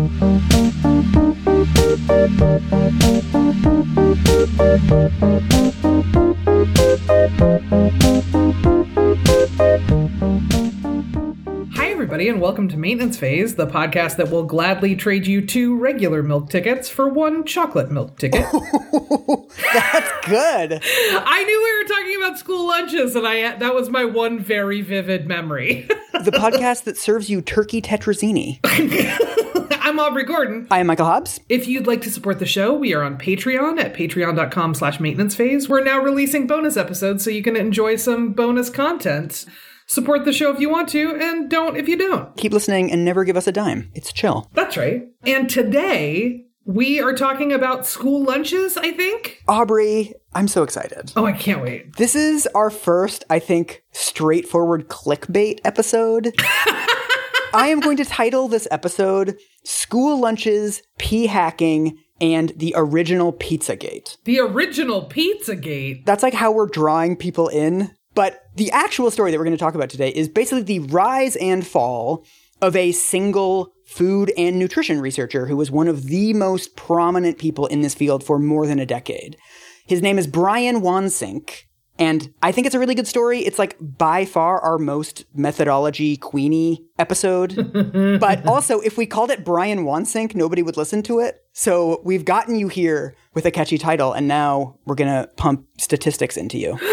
Hi, everybody, and welcome to Maintenance Phase, the podcast that will gladly trade you two regular milk tickets for one chocolate milk ticket. That's good. I knew we were talking about school lunches, and I that was my one very vivid memory. The podcast that serves you turkey tetrazzini. I'm Aubrey Gordon. I am Michael Hobbs. If you'd like to support the show, we are on Patreon at patreon.com slash maintenance phase. We're now releasing bonus episodes so you can enjoy some bonus content. Support the show if you want to, and don't if you don't. Keep listening and never give us a dime. It's chill. That's right. And today we are talking about school lunches, I think. Aubrey, I'm so excited. Oh, I can't wait. This is our first, I think, straightforward clickbait episode. I am going to title this episode School Lunches, P-Hacking, and the Original Pizzagate. The original Pizzagate. That's like how we're drawing people in. But the actual story that we're going to talk about today is basically the rise and fall of a single food and nutrition researcher who was one of the most prominent people in this field for more than a decade. His name is Brian Wansink. And I think it's a really good story. It's like by far our most methodology queenie episode. but also, if we called it Brian Wansink, nobody would listen to it. So we've gotten you here with a catchy title, and now we're going to pump statistics into you.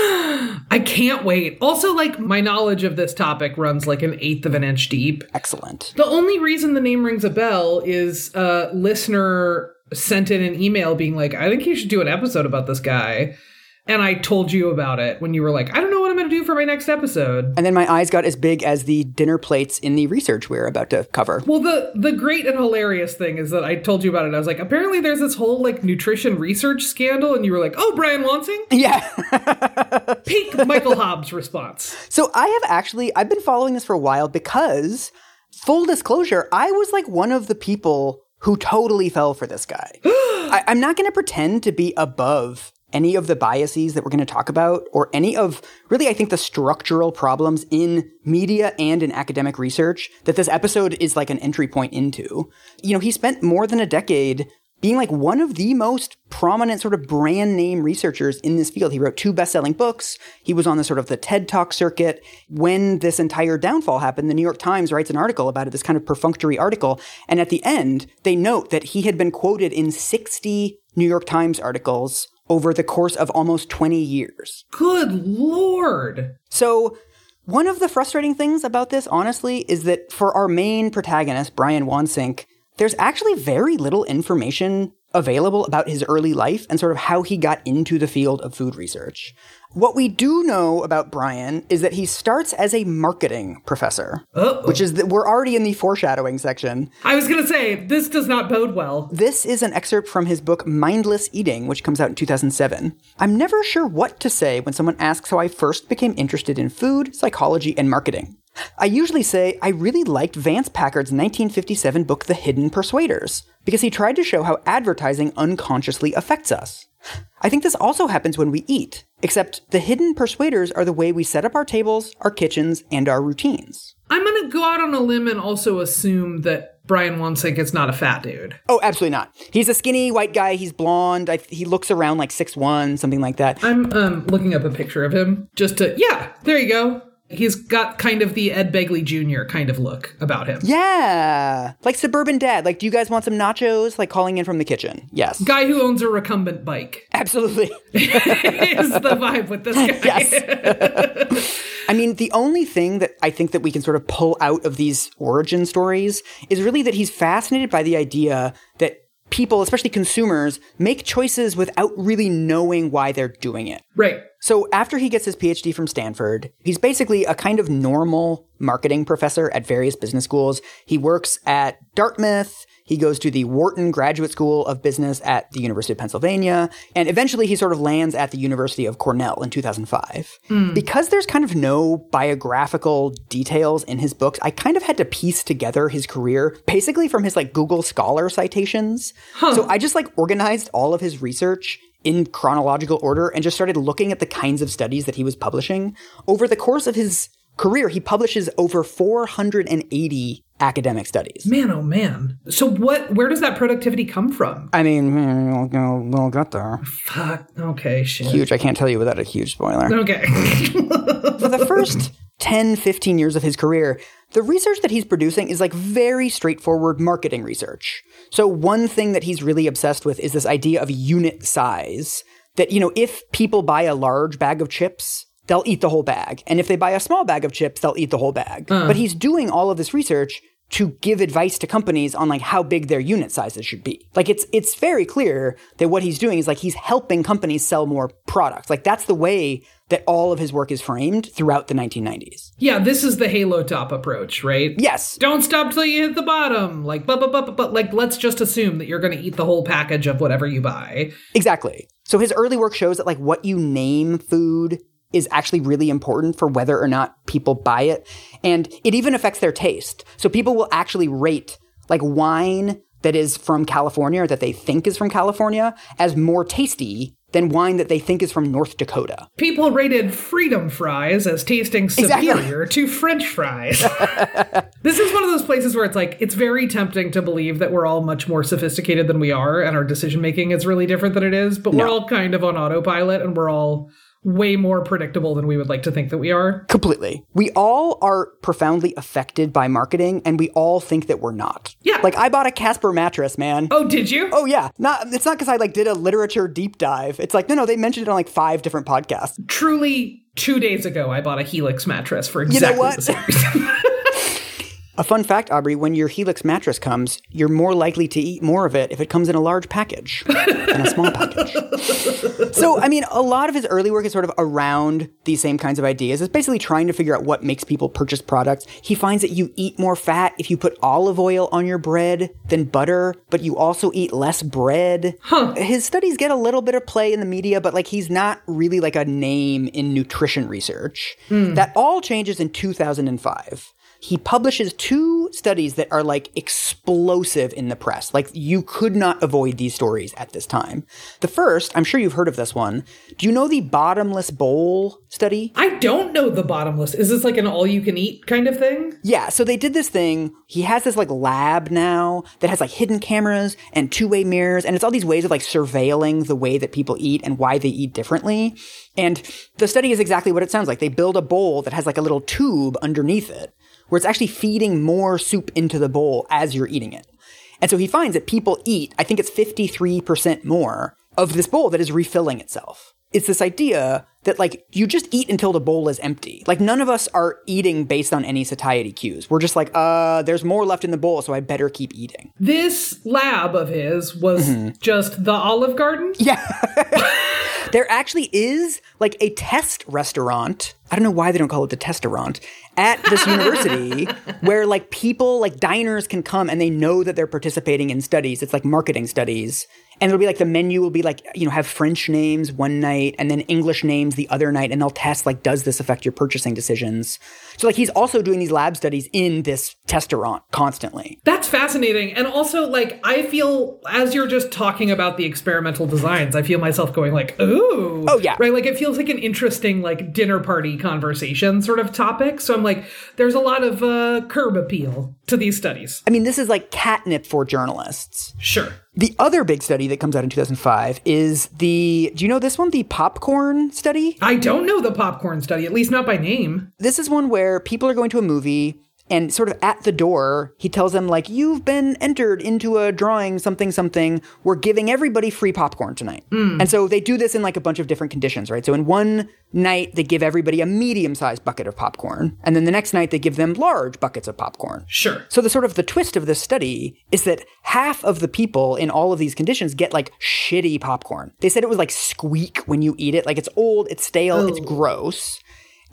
I can't wait. Also, like, my knowledge of this topic runs like an eighth of an inch deep. Excellent. The only reason the name rings a bell is a listener sent in an email being like, I think you should do an episode about this guy. And I told you about it when you were like, I don't know what I'm going to do for my next episode. And then my eyes got as big as the dinner plates in the research we're about to cover. Well, the the great and hilarious thing is that I told you about it. I was like, apparently there's this whole like nutrition research scandal, and you were like, oh, Brian Wansink, Yeah. peak Michael Hobbs response. so I have actually I've been following this for a while because full disclosure, I was like one of the people who totally fell for this guy. I, I'm not going to pretend to be above any of the biases that we're going to talk about or any of really I think the structural problems in media and in academic research that this episode is like an entry point into. You know, he spent more than a decade being like one of the most prominent sort of brand name researchers in this field. He wrote two best-selling books. He was on the sort of the TED Talk circuit. When this entire downfall happened, the New York Times writes an article about it, this kind of perfunctory article. And at the end, they note that he had been quoted in 60 New York Times articles over the course of almost 20 years. Good lord. So, one of the frustrating things about this, honestly, is that for our main protagonist, Brian Wansink, there's actually very little information available about his early life and sort of how he got into the field of food research. What we do know about Brian is that he starts as a marketing professor, Uh-oh. which is that we're already in the foreshadowing section. I was going to say, this does not bode well. This is an excerpt from his book Mindless Eating, which comes out in 2007. I'm never sure what to say when someone asks how I first became interested in food, psychology, and marketing. I usually say I really liked Vance Packard's 1957 book The Hidden Persuaders, because he tried to show how advertising unconsciously affects us. I think this also happens when we eat, except the hidden persuaders are the way we set up our tables, our kitchens, and our routines. I'm going to go out on a limb and also assume that Brian Wansink is not a fat dude. Oh, absolutely not. He's a skinny white guy. He's blonde. I, he looks around like six one, something like that. I'm um, looking up a picture of him just to, yeah, there you go. He's got kind of the Ed Begley Jr. kind of look about him. Yeah, like suburban dad. Like, do you guys want some nachos? Like calling in from the kitchen. Yes, Guy who owns a recumbent bike absolutely. is the vibe with this guy. yes. I mean, the only thing that I think that we can sort of pull out of these origin stories is really that he's fascinated by the idea that people, especially consumers, make choices without really knowing why they're doing it. Right. So after he gets his PhD from Stanford, he's basically a kind of normal marketing professor at various business schools. He works at Dartmouth. He goes to the Wharton Graduate School of Business at the University of Pennsylvania. And eventually he sort of lands at the University of Cornell in 2005. Hmm. Because there's kind of no biographical details in his books, I kind of had to piece together his career basically from his like Google Scholar citations. So I just like organized all of his research in chronological order and just started looking at the kinds of studies that he was publishing. Over the course of his career, he publishes over 480 academic studies. Man, oh man. So what? Where does that productivity come from? I mean, hmm, we'll, we'll, we'll get there. Fuck. Okay, shit. Huge. I can't tell you without a huge spoiler. Okay. For the first 10, 15 years of his career, the research that he's producing is like very straightforward marketing research. So, one thing that he's really obsessed with is this idea of unit size. That, you know, if people buy a large bag of chips, they'll eat the whole bag. And if they buy a small bag of chips, they'll eat the whole bag. Uh. But he's doing all of this research to give advice to companies on like how big their unit sizes should be. Like it's it's very clear that what he's doing is like he's helping companies sell more products. Like that's the way that all of his work is framed throughout the 1990s. yeah, this is the Halo top approach, right? Yes. Don't stop till you hit the bottom. Like, but, but, but, but, but like, let's just assume that you're going to eat the whole package of whatever you buy. Exactly. So his early work shows that like what you name food is actually really important for whether or not people buy it. And it even affects their taste. So people will actually rate like wine that is from California or that they think is from California as more tasty than wine that they think is from North Dakota. People rated freedom fries as tasting Exactly. superior to French fries. this is one of those places where it's like, it's very tempting to believe that we're all much more sophisticated than we are and our decision making is really different than it is, but we're all kind of on autopilot and we're all way more predictable than we would like to think that we are. Completely. We all are profoundly affected by marketing and we all think that we're not. Yeah. Like I bought a Casper mattress, man. Oh, did you? Oh yeah, not it's not because I like did a literature deep dive. It's like no, no, they mentioned it on like five different podcasts. Truly, two days ago, I bought a Helix mattress for know exactly what? the same reason. A fun fact, Aubrey: when your Helix mattress comes, you're more likely to eat more of it if it comes in a large package than a small package. so, I mean, a lot of his early work is sort of around these same kinds of ideas. It's basically trying to figure out what makes people purchase products. He finds that you eat more fat if you put olive oil on your bread than butter, but you also eat less bread. His studies get a little bit of play in the media, but like he's not really like a name in nutrition research. Hmm. That all changes in 2005 he publishes two studies that are like explosive in the press. Like you could not avoid these stories at this time. The first, I'm sure you've heard of this one. Do you know the bottomless bowl study? I don't know the bottomless. Is this like an all you can eat kind of thing? Yeah, so they did this thing. He has this like lab now that has like hidden cameras and two-way mirrors and it's all these ways of like surveilling the way that people eat and why they eat differently. And the study is exactly what it sounds like. They build a bowl that has like a little tube underneath it where it's actually feeding more soup into the bowl as you're eating it. And so he finds that people eat, I think it's 53% more of this bowl that is refilling itself. It's this idea that like you just eat until the bowl is empty. Like none of us are eating based on any satiety cues. We're just like, uh, there's more left in the bowl, so I better keep eating. This lab of his was just the Olive Garden? Yeah. there actually is like a test restaurant. I don't know why they don't call it the testaurant at this university where like people like diners can come and they know that they're participating in studies. It's like marketing studies. And it'll be like the menu will be like, you know, have French names one night and then English names the other night. And they'll test like, does this affect your purchasing decisions? So like he's also doing these lab studies in this testaurant constantly. That's fascinating. And also, like, I feel as you're just talking about the experimental designs, I feel myself going like, ooh. Oh, yeah. Right? Like it feels like an interesting, like, dinner party conversation sort of topic. So I'm like, there's a lot of uh curb appeal to these studies. I mean, this is like catnip for journalists. Sure. The other big study that comes out in 2005 is the, do you know this one? The popcorn study? I don't know the popcorn study, at least not by name. This is one where people are going to a movie and sort of at the door, he tells them, like, you've been entered into a drawing, something, something. We're giving everybody free popcorn tonight. Hmm. And so they do this in like a bunch of different conditions, right? So in one night, they give everybody a medium sized bucket of popcorn. And then the next night, they give them large buckets of popcorn. Sure. So the sort of the twist of this study is that half of the people in all of these conditions get like shitty popcorn. They said it was like squeak when you eat it. Like it's old, it's stale, it's oh. gross.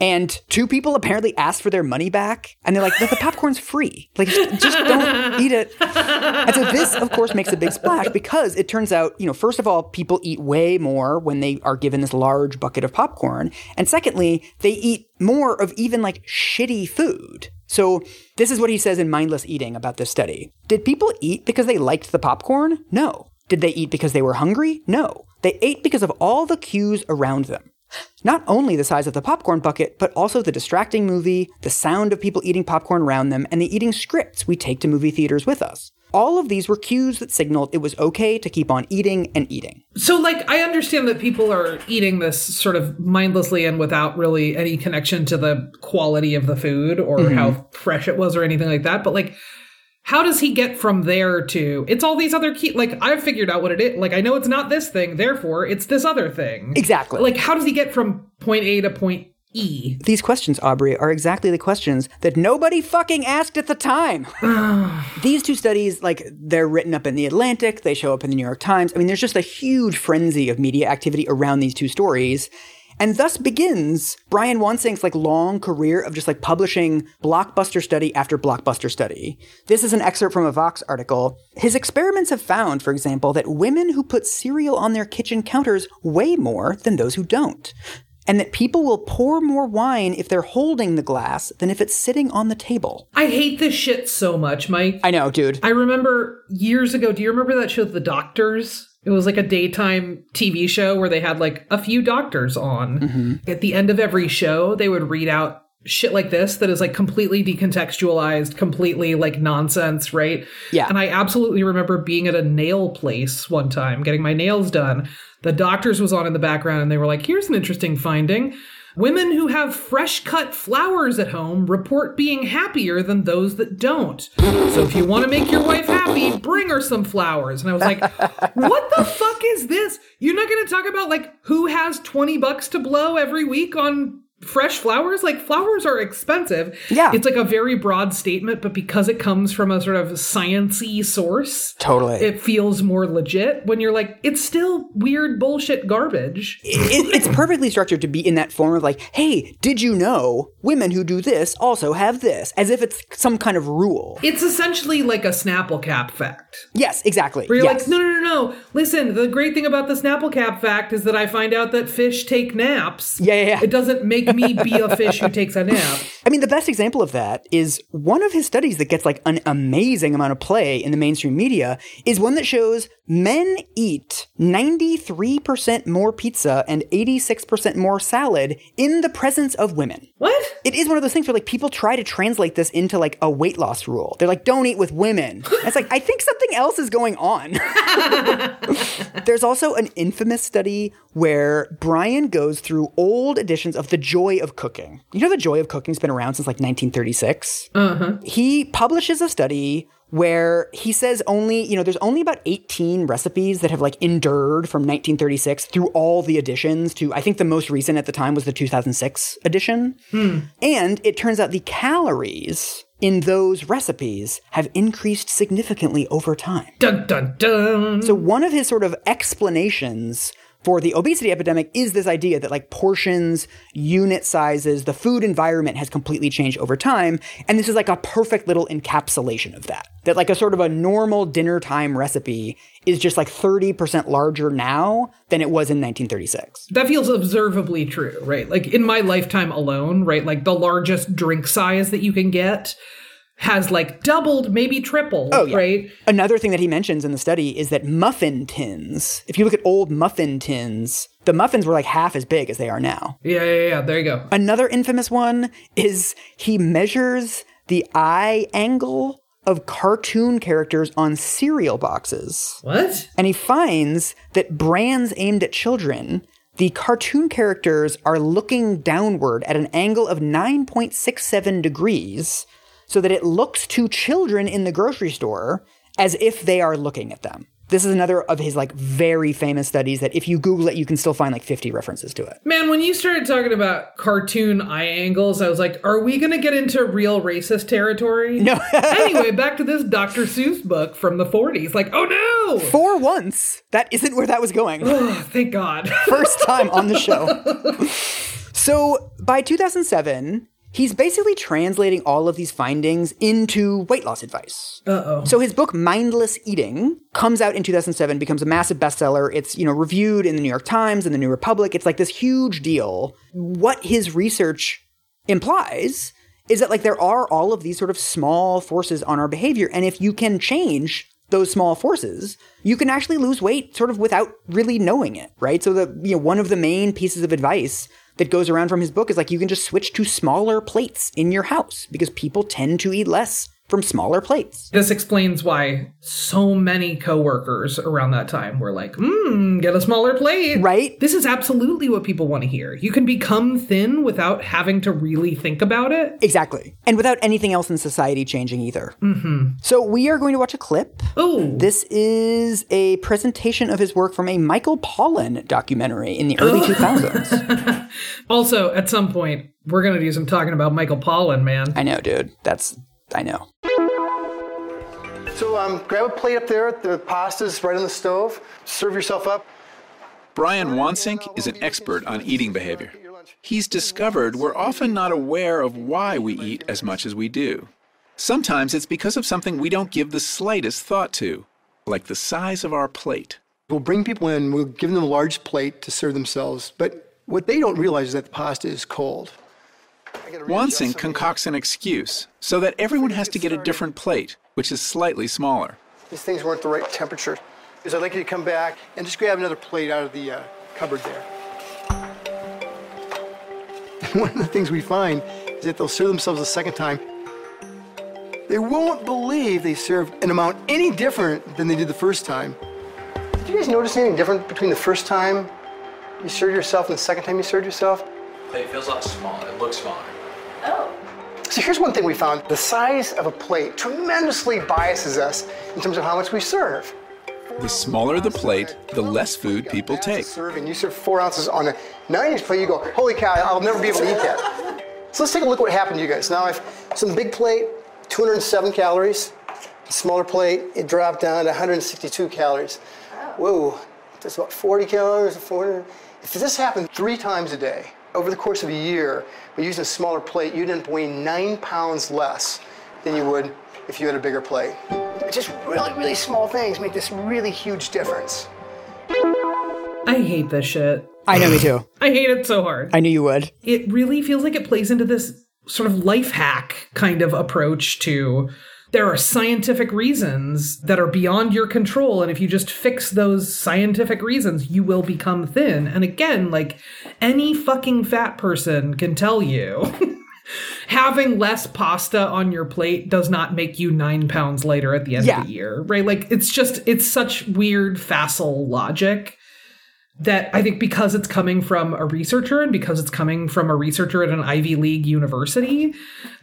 And two people apparently asked for their money back, and they're like, "But the popcorn's free. Like, just, just don't eat it." And so this, of course, makes a big splash because it turns out, you know, first of all, people eat way more when they are given this large bucket of popcorn, and secondly, they eat more of even like shitty food. So this is what he says in Mindless Eating about this study. Did people eat because they liked the popcorn? No. Did they eat because they were hungry? No. They ate because of all the cues around them. Not only the size of the popcorn bucket, but also the distracting movie, the sound of people eating popcorn around them, and the eating scripts we take to movie theaters with us. All of these were cues that signaled it was okay to keep on eating and eating. So, like, I understand that people are eating this sort of mindlessly and without really any connection to the quality of the food or mm-hmm. how fresh it was or anything like that. But, like, how does he get from there to it's all these other key? Like, I've figured out what it is. Like, I know it's not this thing, therefore, it's this other thing. Exactly. Like, how does he get from point A to point E? These questions, Aubrey, are exactly the questions that nobody fucking asked at the time. Ah. These two studies, like, they're written up in The Atlantic, they show up in the New York Times. I mean, there's just a huge frenzy of media activity around these two stories. And thus begins Brian Wansink's like long career of just like publishing blockbuster study after blockbuster study. This is an excerpt from a Vox article. His experiments have found, for example, that women who put cereal on their kitchen counters weigh more than those who don't. And that people will pour more wine if they're holding the glass than if it's sitting on the table. I hate this shit so much, Mike. I know, dude. I remember years ago. Do you remember that show, The Doctors? It was like a daytime TV show where they had like a few doctors on. Mm-hmm. At the end of every show, they would read out shit like this that is like completely decontextualized, completely like nonsense, right? Yeah. And I absolutely remember being at a nail place one time, getting my nails done. The doctors was on in the background and they were like, here's an interesting finding. Women who have fresh cut flowers at home report being happier than those that don't. So if you want to make your wife happy, bring her some flowers. And I was like, what the fuck is this? You're not going to talk about like who has 20 bucks to blow every week on fresh flowers? Like flowers are expensive. Yeah. It's like a very broad statement, but because it comes from a sort of sciency source, Totally. it feels more legit when you're like, it's still weird bullshit garbage. it, it's perfectly structured to be in that form of like, hey, did you know women who do this also have this? As if it's some kind of rule. It's essentially like a Snapple cap fact. Yes, exactly. Where you're yes. like, no, no, no, no. Listen, the great thing about the Snapple cap fact is that I find out that fish take naps. Yeah, yeah, yeah. It doesn't make me be a fish who takes a nap. I mean, the best example of that is one of his studies that gets like an amazing amount of play in the mainstream media is one that shows men eat 93% more pizza and 86% more salad in the presence of women. What? It is one of those things where like people try to translate this into like a weight loss rule. They're like, don't eat with women. And it's like, I think something else is going on. There's also an infamous study where Brian goes through old editions of The Joy of Cooking. You know, The Joy of Cooking's been around since like 1936. Uh-huh. He publishes a study where he says only, you know, there's only about 18 recipes that have like endured from 1936 through all the editions to, I think the most recent at the time was the 2006 edition. And it turns out the calories in those recipes have increased significantly over time. Dun dun dun. So one of his sort of explanations for the obesity epidemic is this idea that like portions, unit sizes, the food environment has completely changed over time. And this is like a perfect little encapsulation of that. That like a sort of a normal dinner time recipe is just like 30% larger now than it was in 1936. that feels observably true, right? Like in my lifetime alone, right? Like the largest drink size that you can get has like doubled, maybe tripled, Oh, yeah. right? Another thing that he mentions in the study is that muffin tins, if you look at old muffin tins, the muffins were like half as big as they are now. Yeah, yeah, yeah. There you go. Another infamous one is he measures the eye angle of cartoon characters on cereal boxes. What? And he finds that brands aimed at children, the cartoon characters are looking downward at an angle of 9.67 degrees so that it looks to children in the grocery store as if they are looking at them. This is another of his like very famous studies that if you Google it, you can still find like 50 references to it. Man, when you started talking about cartoon eye angles, I was like, are we going to get into real racist territory? No. anyway, back to this Dr. Seuss book from the 40s. Like, oh no! For once, that isn't where that was going. Oh, thank God. First time on the show. So by 2007, he's basically translating all of these findings into weight loss advice. Uh-oh. So his book Mindless Eating comes out in 2007, becomes a massive bestseller. It's, you know, reviewed in the New York Times and the New Republic. It's like this huge deal. What his research implies is that like there are all of these sort of small forces on our behavior and if you can change those small forces, you can actually lose weight sort of without really knowing it, right? So the you know one of the main pieces of advice that goes around from his book is like you can just switch to smaller plates in your house because people tend to eat less from smaller plates. This explains why so many coworkers around that time were like, "Hmm, get a smaller plate." Right? This is absolutely what people want to hear. You can become thin without having to really think about it. Exactly. And without anything else in society changing either. Mm-hmm. So we are going to watch a clip. Oh, This is a presentation of his work from a Michael Pollan documentary in the early 2000s. also at some point we're going to do some talking about Michael Pollan, man. I know, dude. That's, I know. So um, grab a plate up there. The pasta's right on the stove. Serve yourself up. Brian Wansink is an expert on eating behavior. He's discovered we're often not aware of why we eat as much as we do. Sometimes it's because of something we don't give the slightest thought to, like the size of our plate. We'll bring people in. We'll give them a large plate to serve themselves. But what they don't realize is that the pasta is cold. I gotta readjust Wansink something. concocts an excuse so that everyone has to get a different plate, which is slightly smaller. These things weren't the right temperature. Is I'd like you to come back and just grab another plate out of the uh, cupboard there. One of the things we find is that they'll serve themselves a second time. They won't believe they served an amount any different than they did the first time. Did you guys notice anything different between the first time you served yourself and the second time you served yourself? It feels a lot smaller. It looks smaller. Oh. So here's one thing we found. The size of a plate tremendously biases us in terms of how much we serve. The smaller the plate, the less food people Ounces take. Serving, you serve four ounces on a nine-inch plate. You go, holy cow! I'll never be able to eat that. So let's take a look at what happened to you guys. Now I've some big plate, 207 calories. Smaller plate, it dropped down to 162 calories. Whoa, that's about 40 calories. 400. If this happened three times a day over the course of a year, by using a smaller plate, you'd end up weighing nine pounds less than you would if you had a bigger plate. Just really, really small things make this really huge difference. I hate this shit. I know, me too. I hate it so hard. I knew you would. it really feels like it plays into this sort of life hack kind of approach to there are scientific reasons that are beyond your control and if you just fix those scientific reasons you will become thin. And again like any fucking fat person can tell you having less pasta on your plate does not make you nine pounds lighter at the end Yeah. of the year right? Like it's just it's such weird facile logic that I think because it's coming from a researcher and because it's coming from a researcher at an Ivy League university,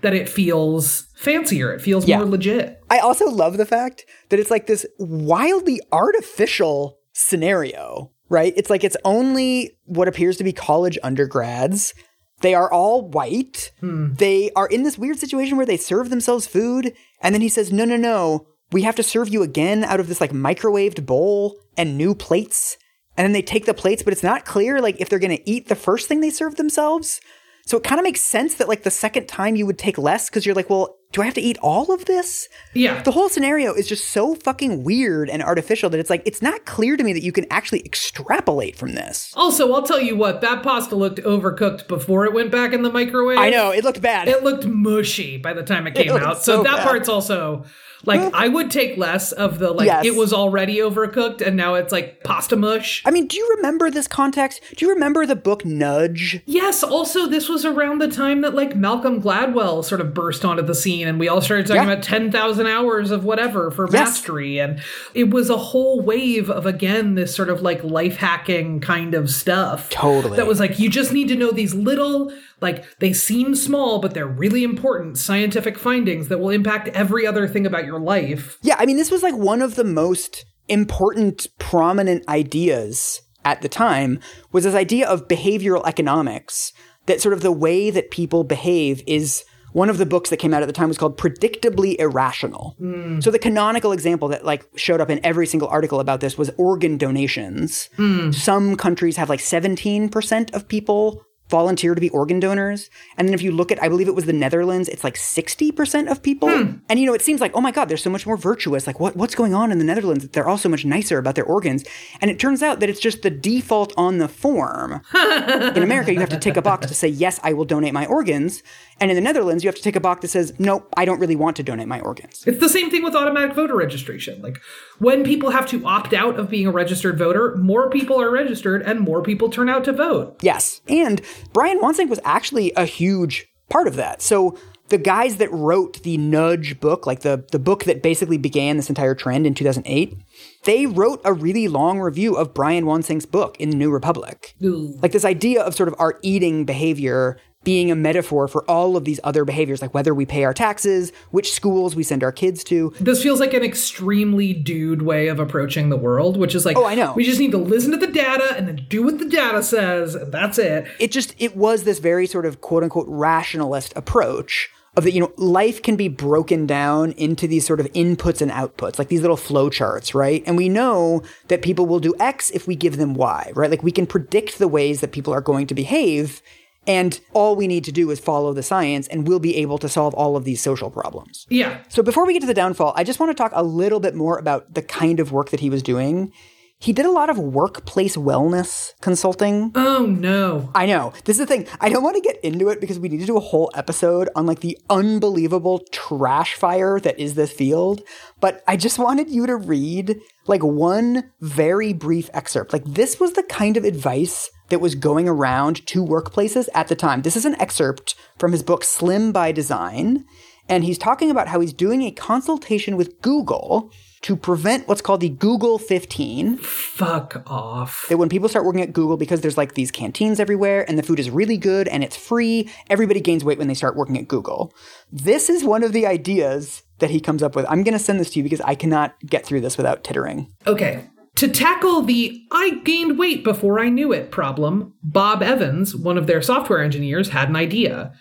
that it feels fancier. It feels Yeah. more legit. I also love the fact that it's like this wildly artificial scenario, right? It's like it's only what appears to be college undergrads. They are all white. Hmm. They are in this weird situation where they serve themselves food. And then he says, no, no, no, we have to serve you again out of this like microwaved bowl and new plates. And then they take the plates, but it's not clear like if they're going to eat the first thing they serve themselves. So it kind of makes sense that like the second time you would take less because you're like, well, do I have to eat all of this? Yeah. The whole scenario is just so fucking weird and artificial that it's like it's not clear to me that you can actually extrapolate from this. Also, I'll tell you what, that pasta looked overcooked before it went back in the microwave. I know it looked bad. It looked mushy by the time it came looked out. So, so that bad. part's also like mm-hmm. I would take less of the like Yes. it was already overcooked and now it's like pasta mush. I mean, do you remember this context? Do you remember the book Nudge? Yes, also this was around the time that like Malcolm Gladwell sort of burst onto the scene and we all started talking Yeah. about 10,000 hours of whatever for Yes. mastery and it was a whole wave of again this sort of like life hacking kind of stuff. Totally. That was like you just need to know these little like they seem small but they're really important scientific findings that will impact every other thing about your life. Yeah, I mean, this was like one of the most important, prominent ideas at the time was this idea of behavioral economics. That sort of the way that people behave is one of the books that came out at the time was called Predictably Irrational. Hmm. So the canonical example that like showed up in every single article about this was organ donations. Hmm. Some countries have like 17% of people volunteer to be organ donors. And then if you look at, I believe it was the Netherlands, it's like 60% of people. Hmm. And you know, it seems like, oh my God, they're so much more virtuous. Like what, what's going on in the Netherlands? They're all so much nicer about their organs. And it turns out that it's just the default on the form. in America, you have to tick a box to say, yes, I will donate my organs. And in the Netherlands, you have to tick a box that says, nope, I don't really want to donate my organs. It's the same thing with automatic voter registration. Like when people have to opt out of being a registered voter, more people are registered and more people turn out to vote. Yes. And Brian Wansink was actually a huge part of that. So the guys that wrote the Nudge book, like the, the book that basically began this entire trend in 2008, they wrote a really long review of Brian Wansink's book in the New Republic. Like this idea of sort of our eating behavior being a metaphor for all of these other behaviors, like whether we pay our taxes, which schools we send our kids to. This feels like an extremely dude way of approaching the world, which is like, Oh, I know. We just need to listen to the data and then do what the data says, and that's it. it just it was this very sort of quote unquote rationalist approach of that you know life can be broken down into these sort of inputs and outputs like these little flow charts right and we know that people will do x if we give them y right like we can predict the ways that people are going to behave and all we need to do is follow the science and we'll be able to solve all of these social problems Yeah. so before we get to the downfall, I just want to talk a little bit more about the kind of work that he was doing. He did a lot of workplace wellness consulting. Oh no. I know. This is the thing. I don't want to get into it because we need to do a whole episode on like the unbelievable trash fire that is this field. But I just wanted you to read like one very brief excerpt. Like this was the kind of advice that was going around to workplaces at the time. This is an excerpt from his book Slim by Design. And he's talking about how he's doing a consultation with Google to prevent what's called the Google 15 Fuck off. that when people start working at Google, because there's like these canteens everywhere and the food is really good and it's free, everybody gains weight when they start working at Google. This is one of the ideas that he comes up with. I'm going to send this to you because I cannot get through this without tittering. Okay. To tackle the I gained weight before I knew it problem, Bob Evans, one of their software engineers, had an idea.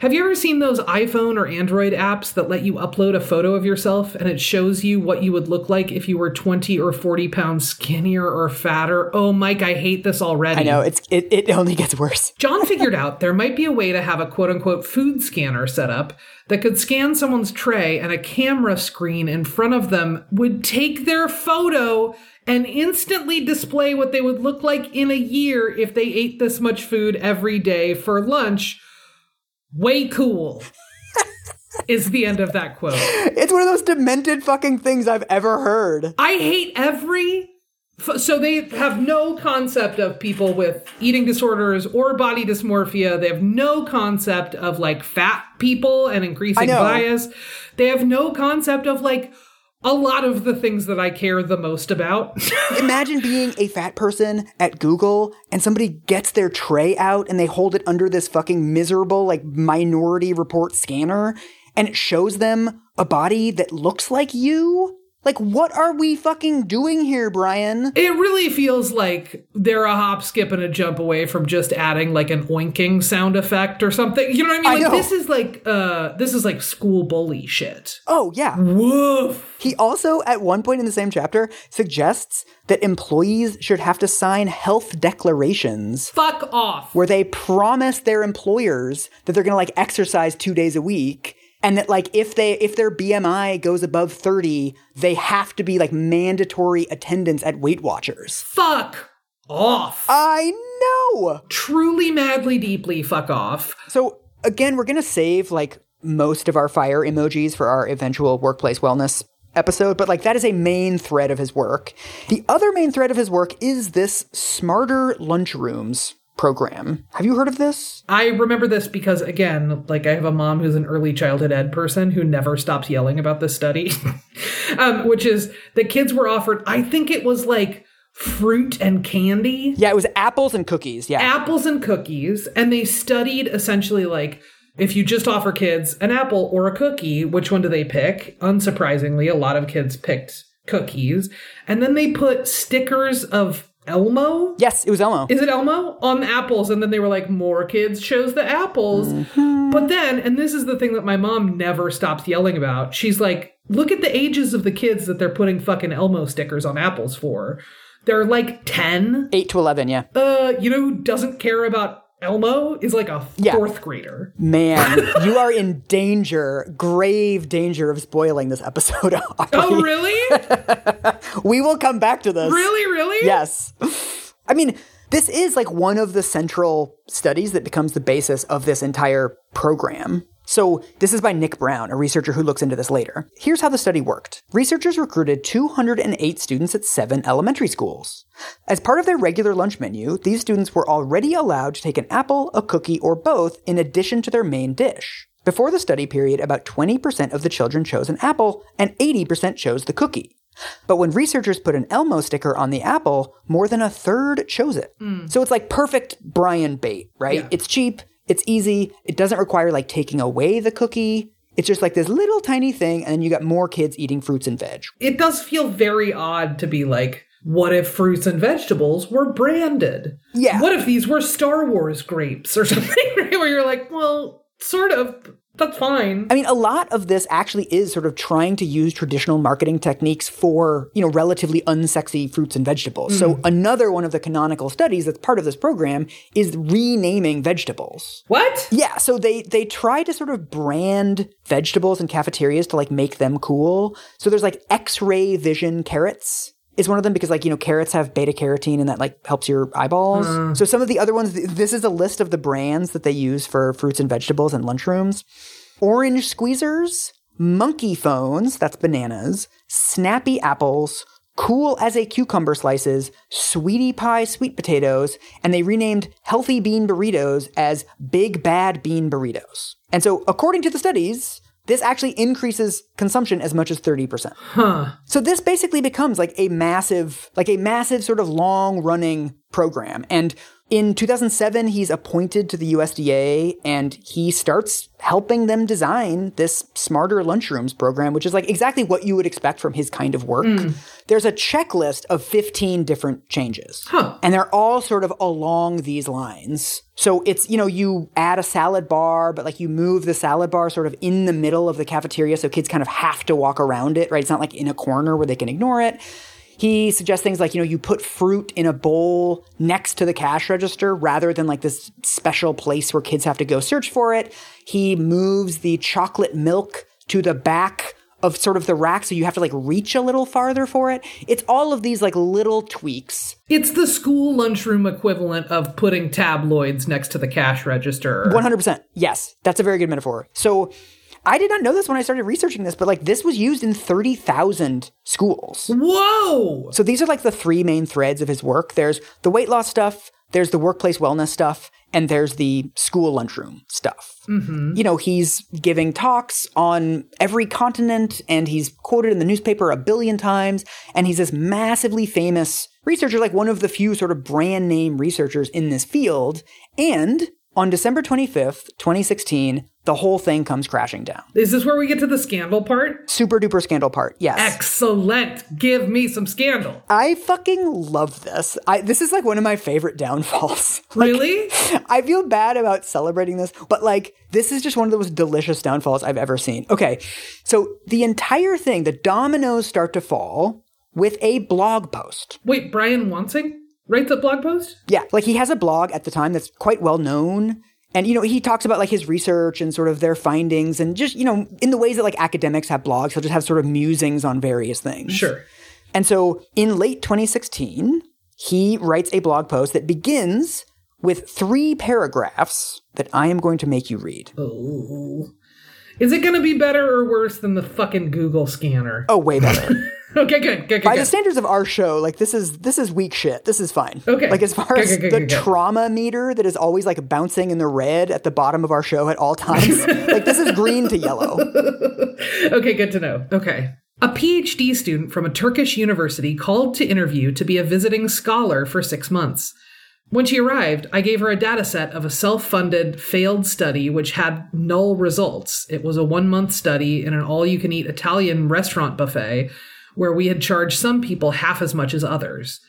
Have you ever seen those iPhone or Android apps that let you upload a photo of yourself and it shows you what you would look like if you were 20 or 40 pounds skinnier or fatter? Oh, Mike, I hate this already. I know it's it, it only gets worse. John figured out there might be a way to have a quote unquote food scanner set up that could scan someone's tray and a camera screen in front of them would take their photo and instantly display what they would look like in a year if they ate this much food every day for lunch. Way cool. is the end of that quote. It's one of those demented fucking things I've ever heard. I hate every. f- So they have no concept of people with eating disorders or body dysmorphia. They have no concept of like fat people and increasing bias. They have no concept of like a lot of the things that I care the most about. Imagine being a fat person at Google and somebody gets their tray out and they hold it under this fucking miserable, like, minority report scanner and it shows them a body that looks like you? Like, what are we fucking doing here, Brian? It really feels like they're a hop, skip, and a jump away from just adding like an oinking sound effect or something. You know what I mean? I Like know. this is like uh this is like school bully shit. Oh, yeah. Woof. He also, at one point in the same chapter, suggests that employees should have to sign health declarations Fuck off. where they promise their employers that they're going to like exercise 2 days a week and that like if they if their BMI goes above 30, they have to be like mandatory attendance at Weight Watchers. Fuck off. I know. Truly, madly, deeply fuck off. So again, we're going to save like most of our fire emojis for our eventual workplace wellness episode, but like that is a main thread of his work. The other main thread of his work is this smarter lunchrooms program. Have you heard of this? I remember this because, again, like I have a mom who's an early childhood ed person who never stops yelling about this study, um, which is the kids were offered, I think it was like fruit and candy. Yeah, it was apples and cookies. Yeah. apples and cookies, and they studied essentially like if you just offer kids an apple or a cookie, which one do they pick? Unsurprisingly, a lot of kids picked cookies, and then they put stickers of Elmo. yes, it was Elmo. Is it Elmo on the apples? And then they were like, more kids chose the apples. But then, and this is the thing that my mom never stops yelling about. She's like, look at the ages of the kids that they're putting fucking Elmo stickers on apples for. They're like 10, 8 to 11, yeah. uh, you know who doesn't care about Elmo is like a Yeah. fourth grader. Man, you are in danger, grave danger of spoiling this episode. Oh, really? We will come back to this. really, really? Yes. I mean, this is like one of the central studies that becomes the basis of this entire program. So, this is by Nick Brown, a researcher who looks into this later. Here's how the study worked. Researchers recruited 208 students at seven elementary schools. As part of their regular lunch menu, these students were already allowed to take an apple, a cookie, or both in addition to their main dish. Before the study period, about 20% of the children chose an apple and 80% chose the cookie. But when researchers put an Elmo sticker on the apple, more than a third chose it. Hmm. So it's like perfect Brian bait, right? Yeah. It's cheap, it's easy, it doesn't require like taking away the cookie. It's just like this little tiny thing, and then you got more kids eating fruits and veg. It does feel very odd to be like, what if fruits and vegetables were branded? Yeah. What if these were Star Wars grapes or something? Where you're like, well, sort of. That's fine. I mean, a lot of this actually is sort of trying to use traditional marketing techniques for, you know, relatively unsexy fruits and vegetables. So mm. another one of the canonical studies that's part of this program is renaming vegetables. What? Yeah, so they they try to sort of brand vegetables in cafeterias to like make them cool. So there's like X-ray vision carrots is one of them because like you know carrots have beta carotene and that like helps your eyeballs. Mm. So some of the other ones this is a list of the brands that they use for fruits and vegetables in lunchrooms. Orange squeezers, monkey phones, that's bananas, snappy apples, cool as a cucumber slices, sweetie pie sweet potatoes, and they renamed healthy bean burritos as big bad bean burritos. And so, according to the studies, this actually increases consumption as much as 30%. Huh. So this basically becomes like a massive, like a massive sort of long running program. And in 2007, he's appointed to the USDA and he starts helping them design this smarter lunchrooms program, which is like exactly what you would expect from his kind of work. Mm. There's a checklist of 15 different changes. Huh. And they're all sort of along these lines. So it's, you know, you add a salad bar, but like you move the salad bar sort of in the middle of the cafeteria so kids kind of have to walk around it, right? It's not like in a corner where they can ignore it. He suggests things like, you know, you put fruit in a bowl next to the cash register rather than like this special place where kids have to go search for it. He moves the chocolate milk to the back of sort of the rack so you have to like reach a little farther for it. It's all of these like little tweaks. It's the school lunchroom equivalent of putting tabloids next to the cash register. 100%. Yes, that's a very good metaphor. So I did not know this when I started researching this, but like this was used in 30,000 schools. Whoa! So these are like the three main threads of his work. There's the weight loss stuff, there's the workplace wellness stuff, and there's the school lunchroom stuff. Mm-hmm. You know, he's giving talks on every continent and he's quoted in the newspaper a billion times. And he's this massively famous researcher, like one of the few sort of brand name researchers in this field. And on December 25th, 2016, the whole thing comes crashing down. Is this where we get to the scandal part? Super duper scandal part. Yes. Excellent. Give me some scandal. I fucking love this. I this is like one of my favorite downfalls. Like, Really? I feel bad about celebrating this, but like this is just one of the most delicious downfalls I've ever seen. Okay. So the entire thing, the dominoes start to fall with a blog post. Wait, Brian Wansink writes a blog post? Yeah, like he has a blog at the time that's quite well known. And you know, he talks about like his research and sort of their findings and just, you know, in the ways that like academics have blogs, he'll just have sort of musings on various things. Sure. And so in late 2016, he writes a blog post that begins with three paragraphs that I am going to make you read. Oh. Is it going to be better or worse than the fucking Google scanner? Oh, way better. Okay, good, good, good. By good. the standards of our show, like this is this is weak shit. This is fine. Okay. Like as far Good, as good, the trauma meter that is always like bouncing in the red at the bottom of our show at all times, like this is green to yellow. Okay, good to know. Okay. A PhD student from a Turkish university called to interview to be a visiting scholar for six months. When she arrived, I gave her a data set of a self funded, failed study which had null results. It was a one month study in an all you can eat Italian restaurant buffet where we had charged some people half as much as others.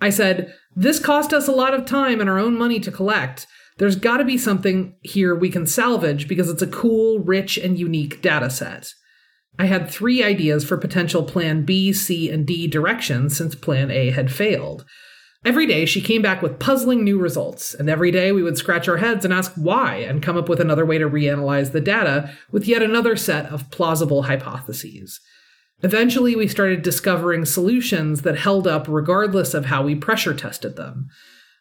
I said, This cost us a lot of time and our own money to collect. There's got to be something here we can salvage because it's a cool, rich, and unique data set. I had three ideas for potential plan B, C, and D directions since plan A had failed. Every day she came back with puzzling new results, and every day we would scratch our heads and ask why and come up with another way to reanalyze the data with yet another set of plausible hypotheses. Eventually, we started discovering solutions that held up regardless of how we pressure tested them.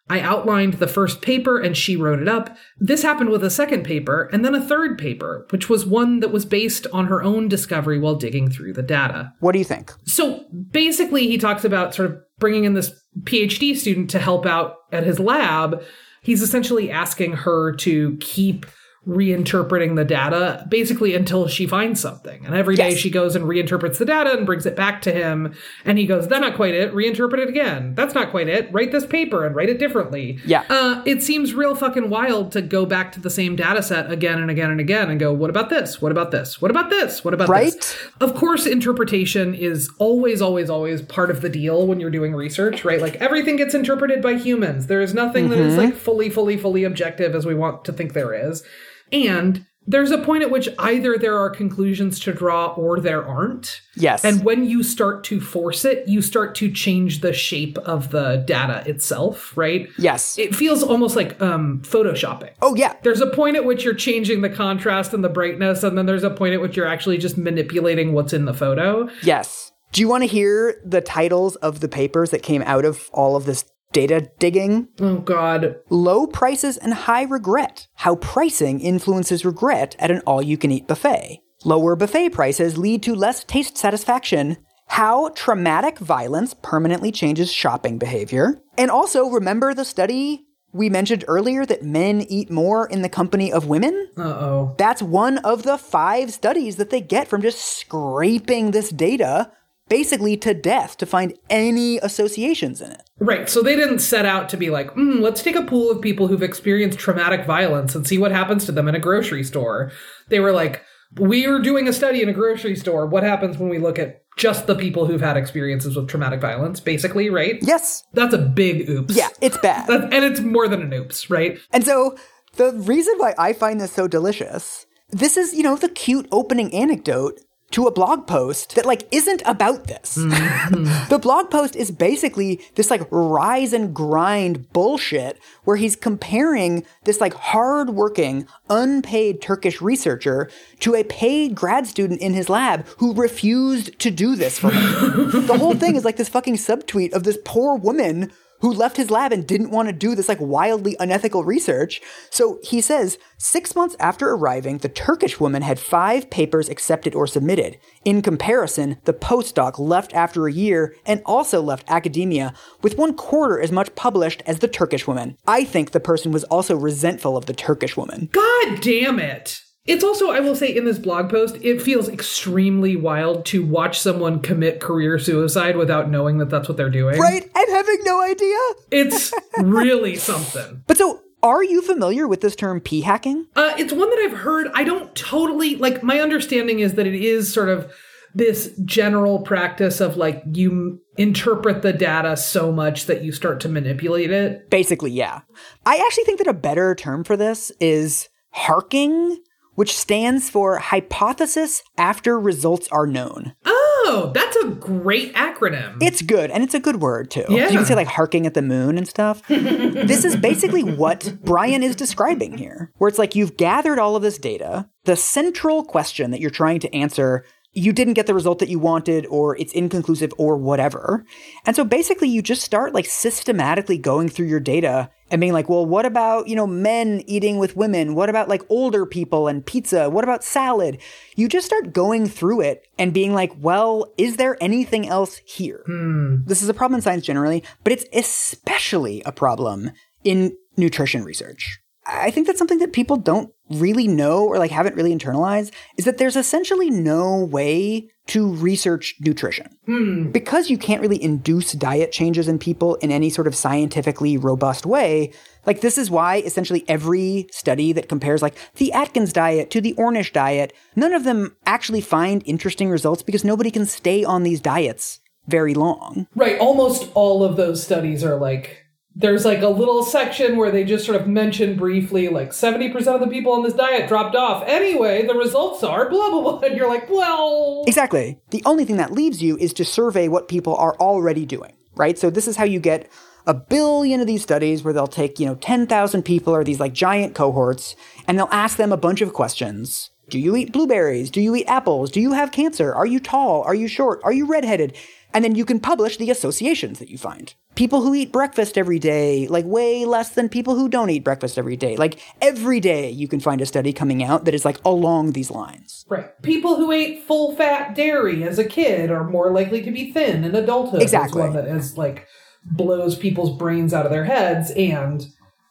I outlined the first paper and she wrote it up. This happened with a second paper and then a third paper, which was one that was based on her own discovery while digging through the data. What do you think? So basically, he talks about sort of bringing in this PhD student to help out at his lab. He's essentially asking her to keep reinterpreting the data basically until she finds something. And every day Yes. she goes and reinterprets the data and brings it back to him. And he goes, That's not quite it. Reinterpret it again. That's not quite it. Write this paper and write it differently. Yeah. Uh, it seems real fucking wild to go back to the same data set again and again and again and go, What about this? What about this? What about this? What about this? Right? this? Of course, interpretation is always, always, always part of the deal when you're doing research, right? Like everything gets interpreted by humans. There is nothing that Mm-hmm. is like fully, fully, fully objective as we want to think there is. And there's a point at which either there are conclusions to draw or there aren't. Yes. And when you start to force it, you start to change the shape of the data itself, right? Yes. It feels almost like um, photoshopping. oh, yeah. There's a point at which you're changing the contrast and the brightness, and then there's a point at which you're actually just manipulating what's in the photo. Yes. Do you want to hear the titles of the papers that came out of all of this data digging? Oh, God. Low prices and high regret. How pricing influences regret at an all you can eat buffet. Lower buffet prices lead to less taste satisfaction. How traumatic violence permanently changes shopping behavior. And also, remember the study we mentioned earlier that men eat more in the company of women? Uh oh. That's one of the five studies that they get from just scraping this data basically to death to find any associations in it. Right. So they didn't set out to be like, mm, let's take a pool of people who've experienced traumatic violence and see what happens to them in a grocery store. They were like, we are doing a study in a grocery store. What happens when we look at just the people who've had experiences with traumatic violence, basically, right? Yes. That's a big oops. Yeah, it's bad. And it's more than an oops, right? And so the reason why I find this so delicious, this is, you know, the cute opening anecdote to a blog post that like isn't about this. Mm-hmm. the blog post is basically this like rise and grind bullshit where he's comparing this like hardworking, unpaid Turkish researcher to a paid grad student in his lab who refused to do this for him. the whole thing is like this fucking subtweet of this poor woman who left his lab and didn't want to do this like wildly unethical research. So he says, six months after arriving, the Turkish woman had five papers accepted or submitted. In comparison, the postdoc left after a year and also left academia with one quarter as much published as the Turkish woman. I think the person was also resentful of the Turkish woman. God damn it. It's also, I will say, in this blog post, it feels extremely wild to watch someone commit career suicide without knowing that that's what they're doing. Right? And having no idea. It's really something. But so, are you familiar with this term p hacking? Uh, it's one that I've heard. I don't totally like. My understanding is that it is sort of this general practice of like you interpret the data so much that you start to manipulate it. Basically, yeah. I actually think that a better term for this is harking, which stands for hypothesis after results are known. Oh, that's a great acronym. It's good, and it's a good word too. Yeah. You can say like harking at the moon and stuff. this is basically what Brian is describing here, where it's like you've gathered all of this data. The central question that you're trying to answer, you didn't get the result that you wanted, or it's inconclusive, or whatever. And so basically, you just start like systematically going through your data and being like, well, what about, you know, men eating with women? What about like older people and pizza? What about salad? You just start going through it and being like, well, is there anything else here? Hmm. This is a problem in science generally, but it's especially a problem in nutrition research. I think that's something that people don't really know or like haven't really internalized is that there's essentially no way to research nutrition. Hmm. Because you can't really induce diet changes in people in any sort of scientifically robust way, like this is why essentially every study that compares like the Atkins diet to the Ornish diet, none of them actually find interesting results because nobody can stay on these diets very long. Right. Almost all of those studies are like there's like a little section where they just sort of mention briefly like 70% of the people on this diet dropped off. Anyway, the results are blah blah blah. And you're like, well Exactly. The only thing that leaves you is to survey what people are already doing, right? So this is how you get a billion of these studies where they'll take, you know, 10,000 people or these like giant cohorts and they'll ask them a bunch of questions. Do you eat blueberries? Do you eat apples? Do you have cancer? Are you tall? Are you short? Are you redheaded? And then you can publish the associations that you find. People who eat breakfast every day, like way less than people who don't eat breakfast every day. Like every day you can find a study coming out that is like along these lines. Right. People who ate full fat dairy as a kid are more likely to be thin in adulthood. Exactly. Is one that is like blows people's brains out of their heads and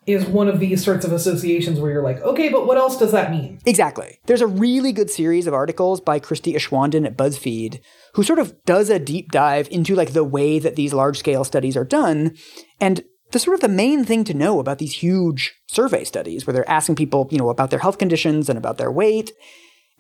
is one of these sorts of associations where you're like, okay, but what else does that mean? Exactly. There's a really good series of articles by Christie Aschwanden at BuzzFeed who sort of does a deep dive into like the way that these large scale studies are done. And the sort of the main thing to know about these huge survey studies where they're asking people, you know, about their health conditions and about their weight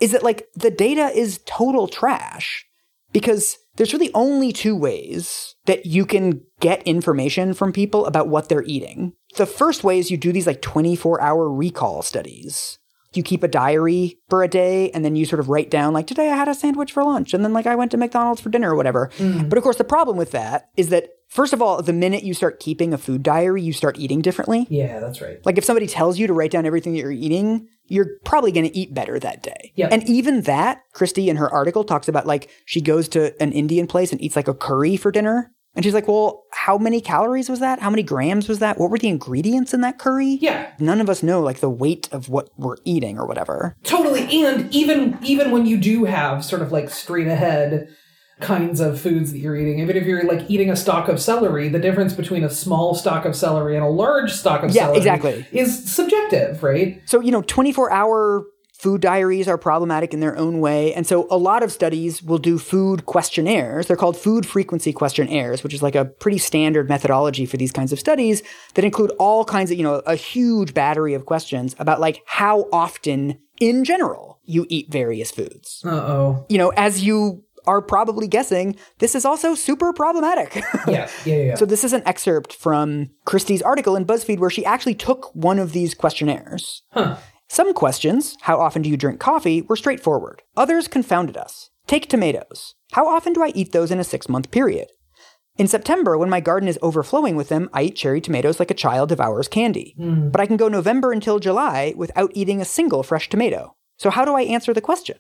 is that like the data is total trash because there's really only two ways that you can get information from people about what they're eating. The first way is you do these like 24 hour recall studies. You keep a diary for a day and then you sort of write down like today I had a sandwich for lunch and then like I went to McDonald's for dinner or whatever. Mm-hmm. But of course the problem with that is that first of all the minute you start keeping a food diary you start eating differently. Yeah, that's right. Like if somebody tells you to write down everything that you're eating, you're probably going to eat better that day. Yep. And even that, Christie in her article talks about like she goes to an Indian place and eats like a curry for dinner. And she's like, well, how many calories was that? How many grams was that? What were the ingredients in that curry? Yeah. None of us know like the weight of what we're eating or whatever. Totally. And even even when you do have sort of like straight ahead kinds of foods that you're eating, even if you're like eating a stalk of celery, the difference between a small stalk of celery and a large stalk of Yeah, celery exactly. is subjective, right? So, you know, 24 hour food diaries are problematic in their own way. And so a lot of studies will do food questionnaires. They're called food frequency questionnaires, which is like a pretty standard methodology for these kinds of studies that include all kinds of, you know, a huge battery of questions about like how often in general you eat various foods. Uh-oh. You know, as you are probably guessing, this is also super problematic. Yeah, yeah, yeah. So this is an excerpt from Christie's article in BuzzFeed where she actually took one of these questionnaires. Huh. Some questions, how often do you drink coffee, were straightforward. Others confounded us. Take tomatoes. How often do I eat those in a six month period? In September, when my garden is overflowing with them, I eat cherry tomatoes like a child devours candy. Hmm. But I can go November until July without eating a single fresh tomato. So how do I answer the question?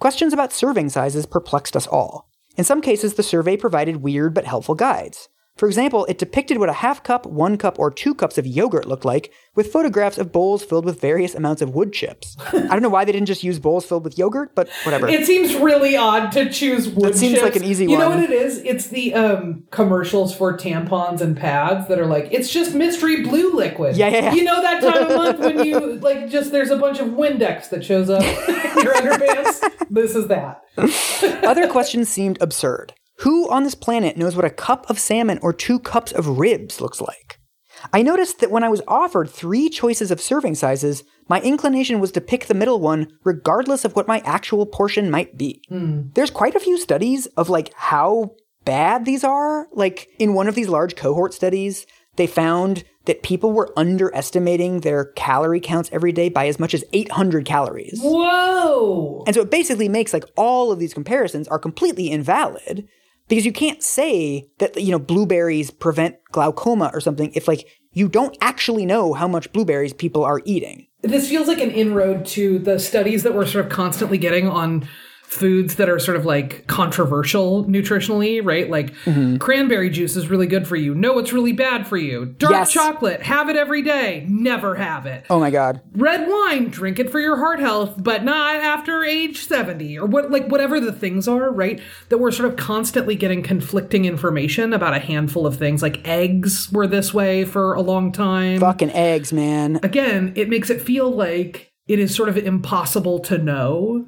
Questions about serving sizes perplexed us all. In some cases, the survey provided weird but helpful guides. For example, it depicted what a half cup, one cup, or two cups of yogurt looked like, with photographs of bowls filled with various amounts of wood chips. I don't know why they didn't just use bowls filled with yogurt, but whatever. It seems really odd to choose wood It seems chips. like an easy You know what it is? It's the um, commercials for tampons and pads that are like, it's just mystery blue liquid. Yeah, yeah, yeah. You know that time of month when you like just there's a bunch of Windex that shows up in your underpants. This is that. Other questions seemed absurd. Who on this planet knows what a cup of salmon or two cups of ribs looks like? I noticed that when I was offered three choices of serving sizes, my inclination was to pick the middle one regardless of what my actual portion might be. Hmm. There's quite a few studies of like how bad these are. Like in one of these large cohort studies, they found that people were underestimating their calorie counts every day by as much as 800 calories. Whoa. And so it basically makes like all of these comparisons are completely invalid because you can't say that you know blueberries prevent glaucoma or something if like you don't actually know how much blueberries people are eating. This feels like an inroad to the studies that we're sort of constantly getting on foods that are sort of like controversial nutritionally, right? Like Mm-hmm. cranberry juice is really good for you. No, it's really bad for you. Dark Yes. chocolate, have it every day. Never have it. Oh my god. Red wine, drink it for your heart health, but not after age 70 or what like whatever the things are, right? That we're sort of constantly getting conflicting information about a handful of things. Like eggs were this way for a long time Fucking eggs, man. again, it makes it feel like it is sort of impossible to know,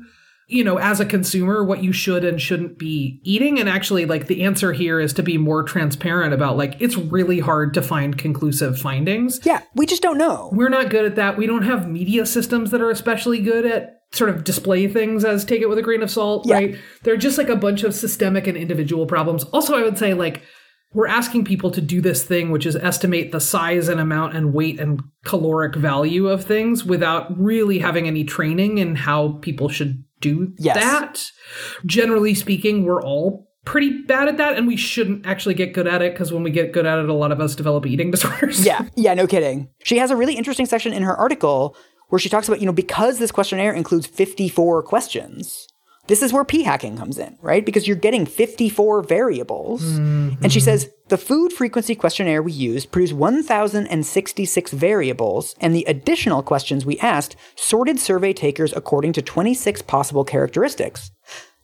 you know, as a consumer, what you should and shouldn't be eating. And actually, like, the answer here is to be more transparent about, like, it's really hard to find conclusive findings. Yeah, we just don't know. We're not good at that. We don't have media systems that are especially good at sort of display things as take it with a grain of salt, Yeah. right? They're just like a bunch of systemic and individual problems. Also, I would say, like, we're asking people to do this thing, which is estimate the size and amount and weight and caloric value of things without really having any training in how people should do Yes. that. Generally speaking, we're all pretty bad at that, and we shouldn't actually get good at it because when we get good at it, a lot of us develop eating disorders. Yeah, yeah, no kidding. She has a really interesting section in her article where she talks about, you know, because this questionnaire includes 54 questions, this is where p hacking comes in, right? Because you're getting 54 variables. Mm-hmm. And she says the food frequency questionnaire we used produced 1,066 variables, and the additional questions we asked sorted survey takers according to 26 possible characteristics.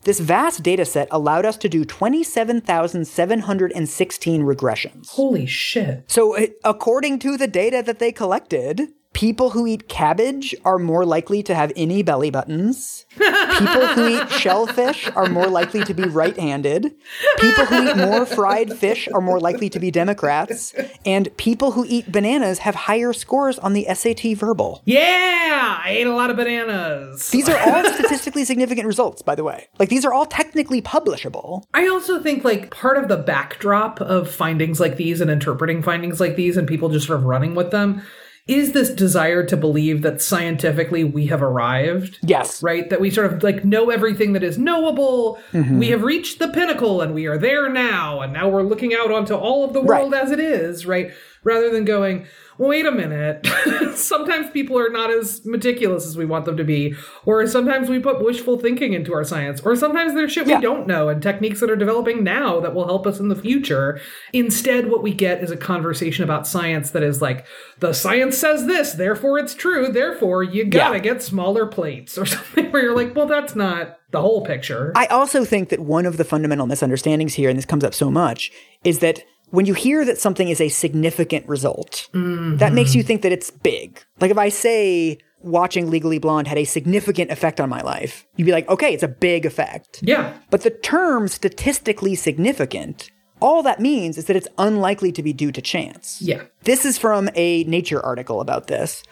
This vast data set allowed us to do 27,716 regressions. Holy shit. So, according to the data that they collected, People who eat cabbage are more likely to have any belly buttons. People who eat shellfish are more likely to be right handed. People who eat more fried fish are more likely to be Democrats. And people who eat bananas have higher scores on the SAT verbal. Yeah, I ate a lot of bananas. These are all statistically significant results, by the way. Like, these are all technically publishable. I also think, like, part of the backdrop of findings like these and interpreting findings like these and people just sort of running with them is this desire to believe that scientifically we have arrived. Yes. Right? That we sort of like know everything that is knowable. Mm-hmm. We have reached the pinnacle and we are there now. And now we're looking out onto all of the world right. as it is, right? Rather than going, wait a minute. sometimes people are not as meticulous as we want them to be, or sometimes we put wishful thinking into our science, or sometimes there's shit yeah. we don't know and techniques that are developing now that will help us in the future. Instead, what we get is a conversation about science that is like, the science says this, therefore it's true, therefore you gotta yeah. get smaller plates, or something where you're like, well, that's not the whole picture. I also think that one of the fundamental misunderstandings here, and this comes up so much, is that when you hear that something is a significant result, mm-hmm. that makes you think that it's big. Like if I say watching Legally Blonde had a significant effect on my life, you'd be like, okay, it's a big effect. Yeah. But the term statistically significant, all that means is that it's unlikely to be due to chance. Yeah. This is from a Nature article about this.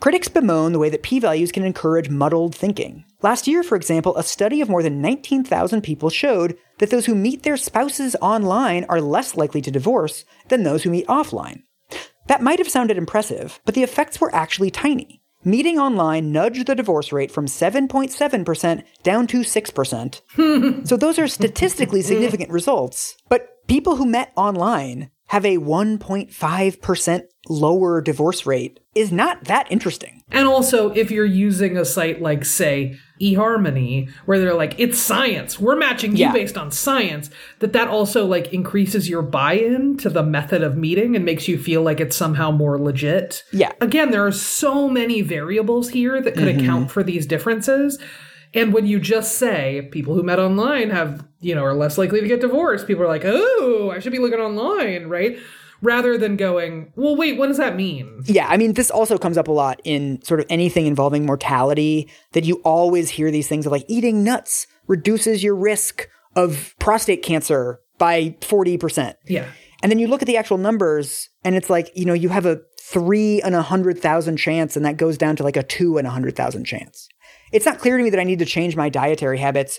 Critics bemoan the way that p values can encourage muddled thinking. Last year, for example, a study of more than 19,000 people showed that those who meet their spouses online are less likely to divorce than those who meet offline. That might have sounded impressive, but the effects were actually tiny. Meeting online nudged the divorce rate from 7.7% down to 6%. so those are statistically significant results. But people who met online have a 1.5% lower divorce rate is not that interesting. And also, if you're using a site like, say, eHarmony, where they're like, it's science, we're matching you yeah. based on science, that that also like increases your buy-in to the method of meeting and makes you feel like it's somehow more legit. Yeah. Again, there are so many variables here that could mm-hmm. account for these differences. And when you just say people who met online have, you know, are less likely to get divorced, people are like, oh, I should be looking online, right? Rather than going, well, wait, what does that mean? Yeah, I mean, this also comes up a lot in sort of anything involving mortality, that you always hear these things of like eating nuts reduces your risk of prostate cancer by 40%. Yeah. And then you look at the actual numbers and it's like, you know, you have a three in a hundred thousand chance, and that goes down to like a two in a hundred thousand chance it's not clear to me that I need to change my dietary habits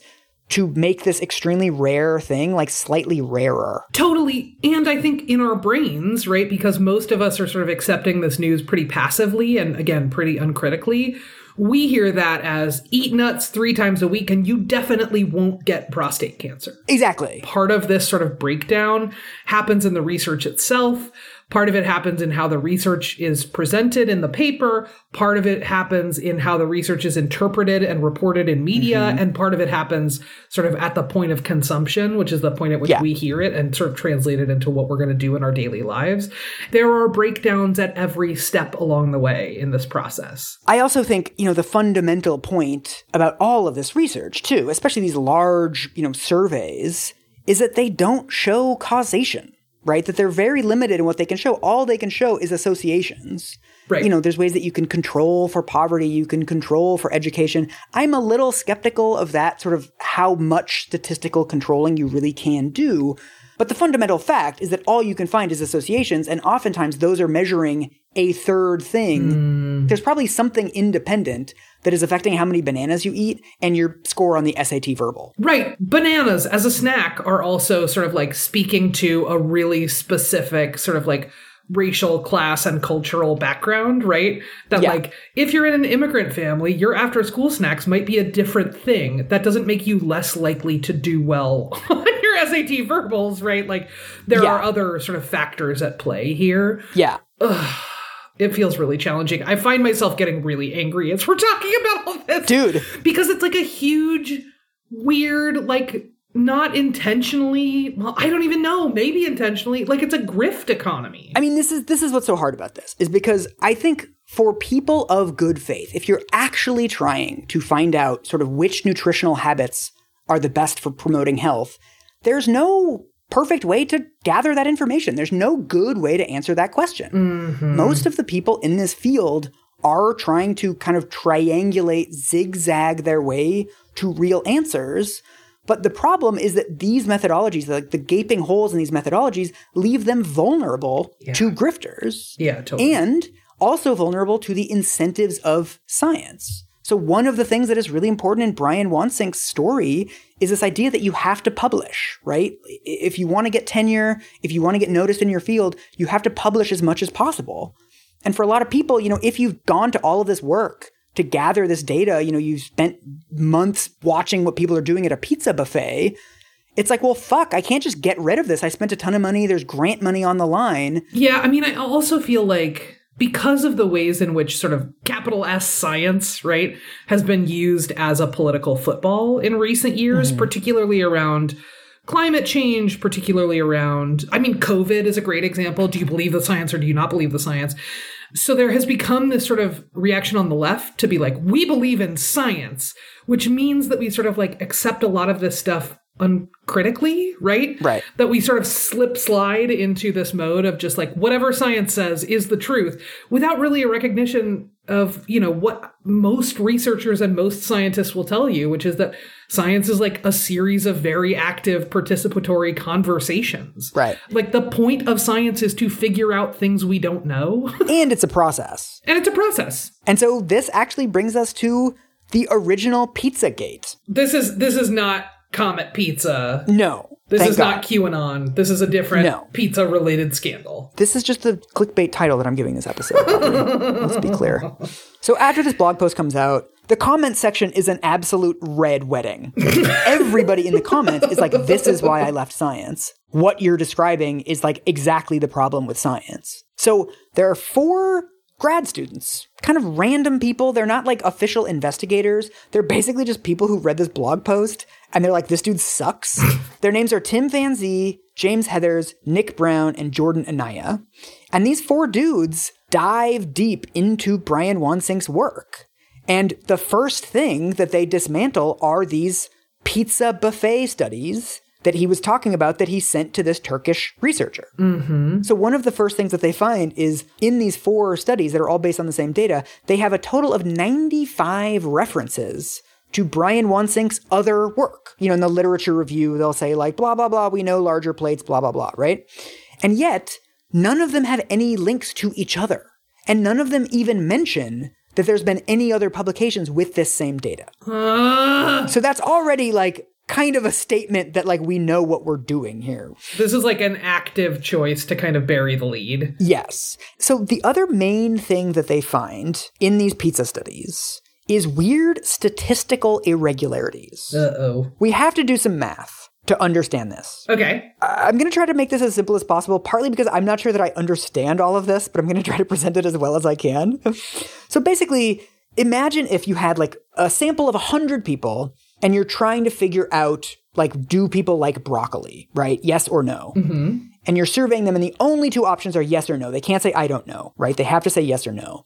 to make this extremely rare thing like slightly rarer. Totally. And I think in our brains, right, because most of us are sort of accepting this news pretty passively and again, pretty uncritically. We hear that as eat nuts three times a week and you definitely won't get prostate cancer. Exactly. Part of this sort of breakdown happens in the research itself. Part of it happens in how the research is presented in the paper. Part of it happens in how the research is interpreted and reported in media. Mm-hmm. And part of it happens sort of at the point of consumption, which is the point at which yeah. we hear it and sort of translate it into what we're going to do in our daily lives. There are breakdowns at every step along the way in this process. I also think, you know, the fundamental point about all of this research, too, especially these large, you know, surveys, is that they don't show causation right? That they're very limited in what they can show. All they can show is associations. Right. You know, there's ways that you can control for poverty, you can control for education. I'm a little skeptical of that sort of how much statistical controlling you really can do. But the fundamental fact is that all you can find is associations, and oftentimes those are measuring a third thing. Mm. There's probably something independent that is affecting how many bananas you eat and your score on the SAT verbal. Right. Bananas as a snack are also sort of like speaking to a really specific sort of like racial class and cultural background, right? That yeah. like if you're in an immigrant family, your after school snacks might be a different thing. That doesn't make you less likely to do well on your SAT verbals, right? Like there Yeah. are other sort of factors at play here. Yeah. It feels really challenging. I find myself getting really angry as we're talking about all this. Dude. Because it's like a huge, weird, like not intentionally, well, I don't even know, maybe intentionally, like it's a grift economy. I mean, this is this is what's so hard about this is because I think for people of good faith, if you're actually trying to find out sort of which nutritional habits are the best for promoting health, there's no perfect way to gather that information. There's no good way to answer that question. Mm-hmm. Most of the people in this field are trying to kind of triangulate, zigzag their way to real answers. But the problem is that these methodologies, like the gaping holes in these methodologies, leave them vulnerable to grifters yeah, totally. and also vulnerable to the incentives of science. So one of the things that is really important in Brian Wansink's story is this idea that you have to publish, right? If you want to get tenure, if you want to get noticed in your field, you have to publish as much as possible. And for a lot of people, you know, if you've gone to all of this work to gather this data, you know, you've spent months watching what people are doing at a pizza buffet, it's like, well, fuck, I can't just get rid of this. I spent a ton of money. There's grant money on the line. Yeah, I mean, I also feel like because of the ways in which sort of capital S science, right, has been used as a political football in recent years, mm-hmm. particularly around climate change, particularly around, I mean, COVID is a great example. Do you believe the science or do you not believe the science? So there has become this sort of reaction on the left to be like, we believe in science, which means that we sort of like accept a lot of this stuff uncritically, right? Right. That we sort of slip slide into this mode of just like whatever science says is the truth without really a recognition of, you know, what most researchers and most scientists will tell you, which is that science is like a series of very active participatory conversations. Right. Like the point of science is to figure out things we don't know. And it's a process. and it's a process. And so this actually brings us to the original Pizzagate. This is this is not Comet Pizza. No. This is God. not QAnon. This is a different No. pizza related scandal. This is just the clickbait title that I'm giving this episode. Let's be clear. So after this blog post comes out, the comment section is an absolute red wedding. Everybody in the comments is like, this is why I left science. What you're describing is like exactly the problem with science. So there are four grad students, kind of random people. They're not like official investigators. They're basically just people who read this blog post and they're like, this dude sucks. Their names are Tim Van Zee, James Heathers, Nick Brown, and Jordan Anaya. And these four dudes dive deep into Brian Wansink's work. And the first thing that they dismantle are these pizza buffet studies that he was talking about that he sent to this Turkish researcher. Mm-hmm. So one of the first things that they find is in these four studies that are all based on the same data, they have a total of 95 references to Brian Wansink's other work. You know, in the literature review, they'll say like blah blah blah, we know larger plates, blah blah blah, right? And yet, none of them have any links to each other. And none of them even mention that there's been any other publications with this same data. So that's already like kind of a statement that like we know what we're doing here. This is like an active choice to kind of bury the lead. Yes. So the other main thing that they find in these pizza studies is weird statistical irregularities. Uh oh. We have to do some math to understand this. Okay. I'm going to try to make this as simple as possible, partly because I'm not sure that I understand all of this, but I'm going to try to present it as well as I can. so basically, imagine if you had like a sample of 100 people and you're trying to figure out like do people like broccoli, right? Yes or no. Mm-hmm. And you're surveying them and the only two options are yes or no. They can't say I don't know, right? They have to say yes or no.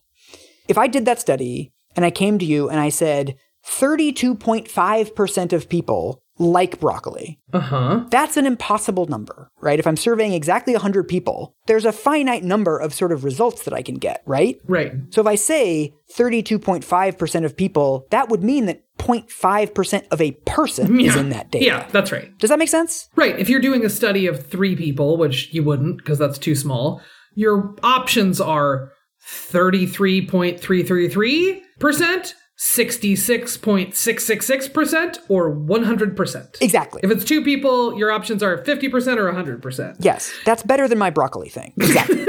If I did that study and I came to you and I said 32.5% of people like broccoli, Uh huh. that's an impossible number, right? If I'm surveying exactly 100 people, there's a finite number of sort of results that I can get, right? Right. So if I say 32.5% of people, that would mean that 0.5% of a person is in that data. Yeah, that's right. Does that make sense? Right. If you're doing a study of three people, which you wouldn't because that's too small, your options are 33.333%, 66.666%, or 100%. Exactly. If it's two people, your options are 50% or 100%. Yes, that's better than my broccoli thing. Exactly.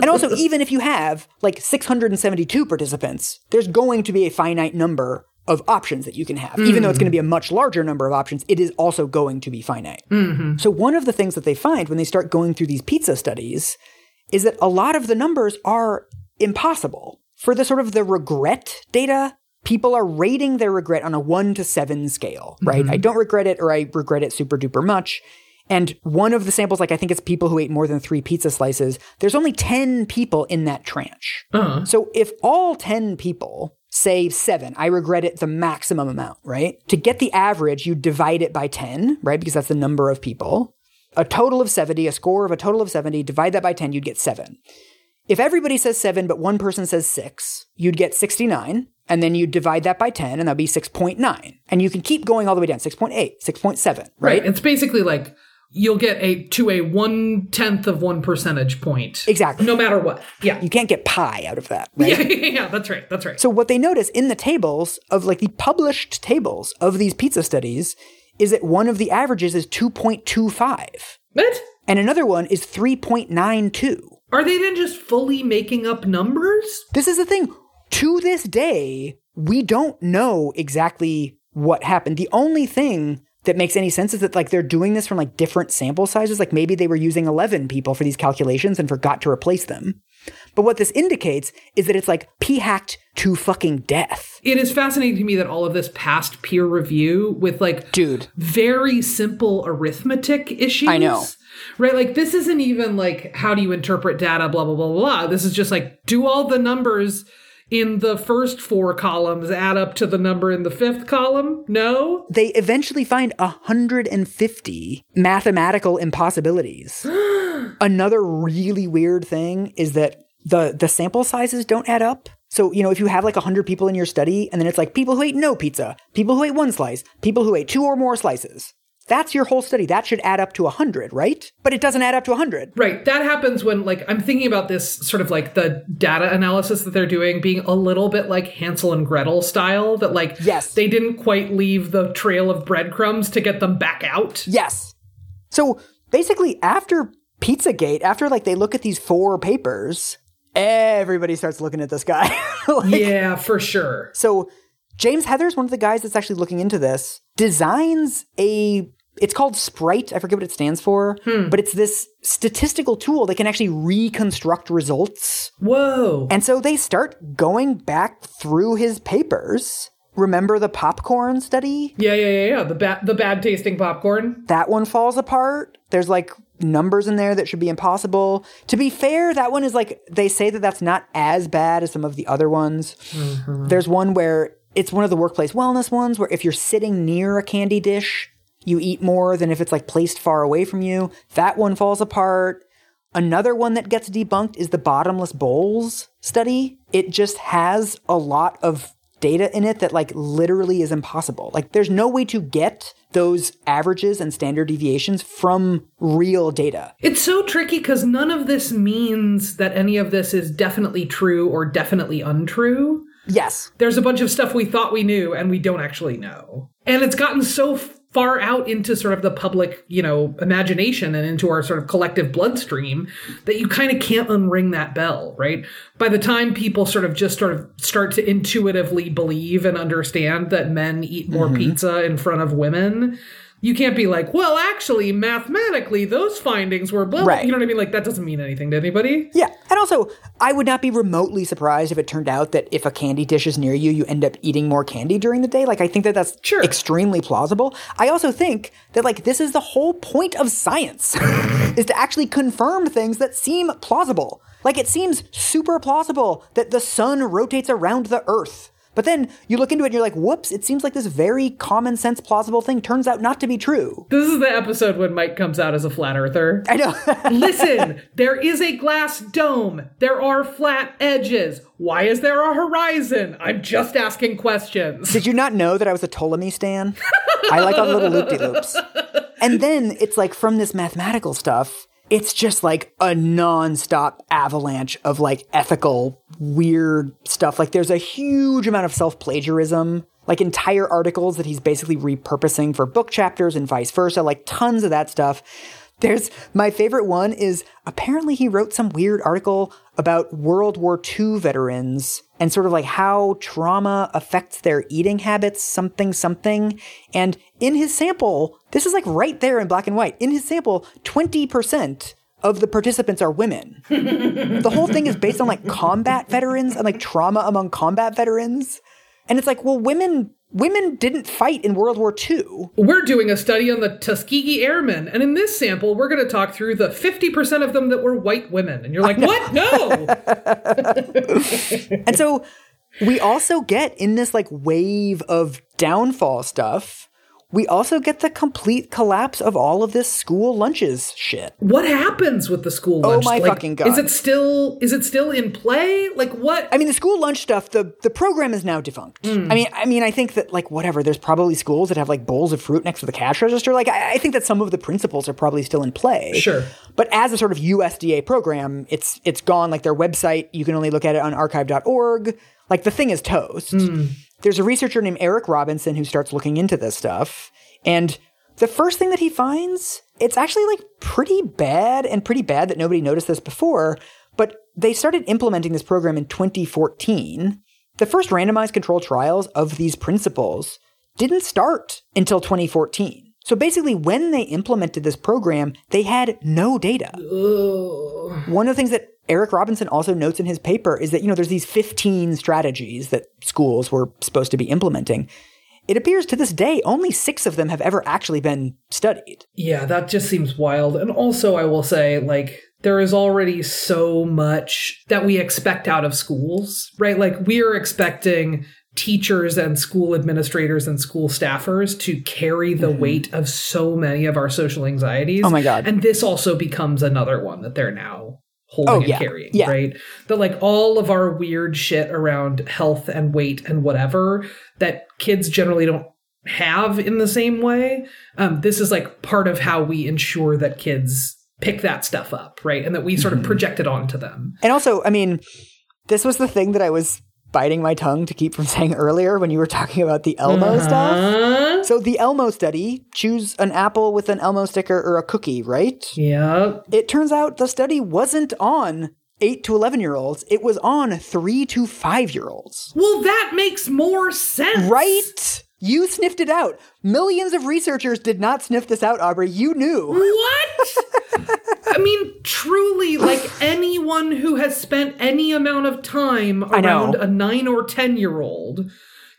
and also, even if you have like 672 participants, there's going to be a finite number of options that you can have. Even though it's going to be a much larger number of options, it is also going to be finite. Mm-hmm. So, one of the things that they find when they start going through these pizza studies is that a lot of the numbers are impossible. For the sort of the regret data, people are rating their regret on a one to seven scale, right? I mm-hmm. don't regret it or I regret it super duper much. And one of the samples, like I think it's people who ate more than three pizza slices, there's only 10 people in that tranche. Uh-huh. So if all 10 people say seven, I regret it the maximum amount, right? To get the average, you divide it by 10, right? Because that's the number of people. A total of 70, a score of a total of 70, divide that by 10, you'd get seven. If everybody says seven, but one person says six, you'd get 69. And then you divide that by 10, and that'd be 6.9. And you can keep going all the way down 6.8, 6.7, right? Right. It's basically like you'll get a to a one tenth of one percentage point. Exactly. No matter what. Yeah. You can't get pi out of that, right? Yeah, yeah, yeah, that's right. That's right. So what they notice in the tables of like the published tables of these pizza studies is that one of the averages is 2.25 What? and another one is 3.92. Are they then just fully making up numbers? This is the thing. To this day, we don't know exactly what happened. The only thing that makes any sense is that like they're doing this from like different sample sizes. Like maybe they were using 11 people for these calculations and forgot to replace them. But what this indicates is that it's like p hacked to fucking death. It is fascinating to me that all of this passed peer review with like Dude. very simple arithmetic issues. I know. Right? Like this isn't even like how do you interpret data, blah blah blah blah. blah. This is just like do all the numbers in the first four columns add up to the number in the fifth column? No? They eventually find 150 mathematical impossibilities. Another really weird thing is that the the sample sizes don't add up. So, you know, if you have like 100 people in your study and then it's like people who ate no pizza, people who ate one slice, people who ate two or more slices. That's your whole study. That should add up to 100, right? But it doesn't add up to 100. Right. That happens when, like, I'm thinking about this sort of like the data analysis that they're doing being a little bit like Hansel and Gretel style, that, like, Yes. they didn't quite leave the trail of breadcrumbs to get them back out. Yes. So basically, after Pizzagate, after like they look at these four papers, everybody starts looking at this guy. Like, yeah, for sure. So James Heathers one of the guys that's actually looking into this. Designs a it's called Sprite. I forget what it stands for, hmm. but it's this statistical tool that can actually reconstruct results. Whoa. And so they start going back through his papers. Remember the popcorn study? Yeah, yeah, yeah, yeah. The bad, the bad tasting popcorn. That one falls apart. There's like numbers in there that should be impossible. To be fair, that one is like they say that that's not as bad as some of the other ones. Mm-hmm. There's one where it's one of the workplace wellness ones where if you're sitting near a candy dish, you eat more than if it's like placed far away from you. That one falls apart. Another one that gets debunked is the bottomless bowls study. It just has a lot of data in it that like literally is impossible. Like there's no way to get those averages and standard deviations from real data. It's so tricky because none of this means that any of this is definitely true or definitely untrue. Yes. There's a bunch of stuff we thought we knew and we don't actually know. And it's gotten so far out into sort of the public, you know, imagination and into our sort of collective bloodstream that you kind of can't unring that bell, right? By the time people sort of just sort of start to intuitively believe and understand that men eat more mm-hmm. pizza in front of women, you can't be like, well, actually, mathematically, those findings were blah. blah." Right. You know what I mean? Like, that doesn't mean anything to anybody. Yeah. And also, I would not be remotely surprised if it turned out that if a candy dish is near you, you end up eating more candy during the day. Like, I think that that's Sure. extremely plausible. I also think that, like, this is the whole point of science is to actually confirm things that seem plausible. Like, it seems super plausible that the sun rotates around the earth. But then you look into it and you're like, whoops, it seems like this very common sense, plausible thing turns out not to be true. This is the episode when Mike comes out as a flat earther. I know. Listen, there is a glass dome. There are flat edges. Why is there a horizon? I'm just asking questions. Did you not know that I was a Ptolemy stan? I like all the little loop de loops. And then it's like from this mathematical stuff, it's just like a non-stop avalanche of like ethical weird stuff. Like there's a huge amount of self-plagiarism, like entire articles that he's basically repurposing for book chapters and vice versa, like tons of that stuff. There's my favorite one is apparently he wrote some weird article about World War II veterans and sort of like how trauma affects their eating habits, something, something. And in his sample, this is like right there in black and white. In his sample, 20% of the participants are women. the whole thing is based on like combat veterans and like trauma among combat veterans. And it's like, well, women women didn't fight in World War II. We're doing a study on the Tuskegee Airmen, and in this sample, we're going to talk through the 50% of them that were white women. And you're like, what? No! and so we also get in this like wave of downfall stuff we also get the complete collapse of all of this school lunches shit. What happens with the school Oh my Like, fucking God. Is it still is it still in play? Like what? I mean, the school lunch stuff, the the program is now defunct. Hmm. I mean, I mean, I think that like whatever. There's probably schools that have like bowls of fruit next to the cash register. Like, I, I think that some of the principles are probably still in play. Sure. But as a sort of USDA program, it's it's gone. Like their website, you can only look at it on archive.org. Like the thing is toast. Hmm. There's a researcher named Eric Robinson who starts looking into this stuff, and the first thing that he finds, it's actually like pretty bad and pretty bad that nobody noticed this before, but they started implementing this program in 2014. The first randomized control trials of these principles didn't start until 2014. So basically, when they implemented this program, they had no data. One of the things that Eric Robinson also notes in his paper is that, you know, there's these 15 strategies that schools were supposed to be implementing. It appears to this day only six of them have ever actually been studied. Yeah, that just seems wild. And also, I will say, like, there is already so much that we expect out of schools, right? Like, we are expecting teachers and school administrators and school staffers to carry the weight of so many of our social anxieties. Mm-hmm. Oh my God. And this also becomes another one that they're now holding Oh, and yeah. carrying, Yeah. right? That like all of our weird shit around health and weight and whatever that kids generally don't have in the same way. Um, this is like part of how we ensure that kids pick that stuff up, right? And that we sort Mm-hmm. of project it onto them. And also, I mean, this was the thing that I was biting my tongue to keep from saying earlier when you were talking about the Elmo stuff. Uh, So the Elmo study, choose an apple with an Elmo sticker or a cookie, right? yeah. It turns out the study wasn't on 8 to 11 year olds, it was on 3 to 5 year olds. Well, that makes more sense. Right? You sniffed it out. Millions of researchers did not sniff this out, Aubrey. You knew. What? I mean, truly, like anyone who has spent any amount of time around a nine or 10 year old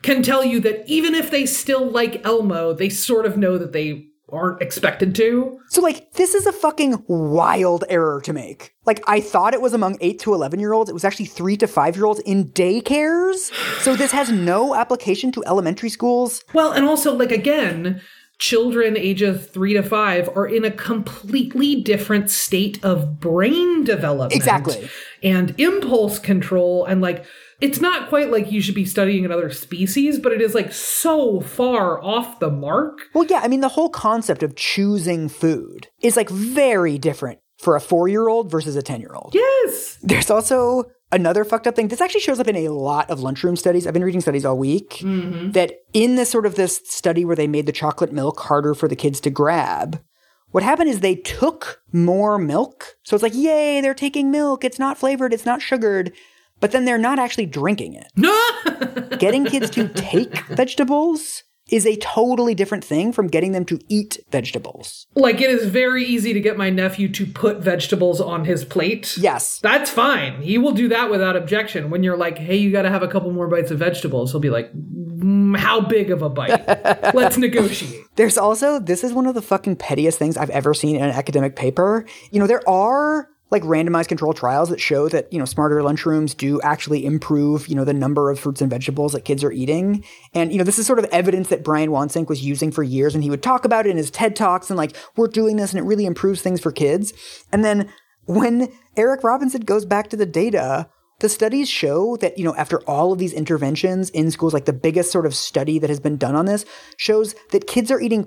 can tell you that even if they still like Elmo, they sort of know that they aren't expected to. So, like, this is a fucking wild error to make. Like, I thought it was among 8 to 11 year olds. It was actually 3 to 5 year olds in daycares. So, this has no application to elementary schools. Well, and also, like, again, children ages three to five are in a completely different state of brain development. Exactly. And impulse control. And, like, it's not quite like you should be studying another species, but it is, like, so far off the mark. Well, yeah, I mean, the whole concept of choosing food is like very different for a four year old versus a 10 year old. Yes. There's also another fucked up thing. This actually shows up in a lot of lunchroom studies. I've been reading studies all week mm-hmm. that in this sort of this study where they made the chocolate milk harder for the kids to grab, what happened is they took more milk. So it's like, yay, they're taking milk. It's not flavored. It's not sugared. But then they're not actually drinking it. Getting kids to take vegetables is a totally different thing from getting them to eat vegetables. like, it is very easy to get my nephew to put vegetables on his plate. Yes. That's fine. He will do that without objection. When you're like, hey, you got to have a couple more bites of vegetables, he'll be like, "Mm, how big of a bite? Let's negotiate. There's also, this is one of the fucking pettiest things I've ever seen in an academic paper. You know, there are like randomized control trials that show that, you know, smarter lunchrooms do actually improve, you know, the number of fruits and vegetables that kids are eating. And, you know, this is sort of evidence that Brian Wansink was using for years and he would talk about it in his TED Talks and like, we're doing this and it really improves things for kids. And then when Eric Robinson goes back to the data, the studies show that, you know, after all of these interventions in schools, like the biggest sort of study that has been done on this shows that kids are eating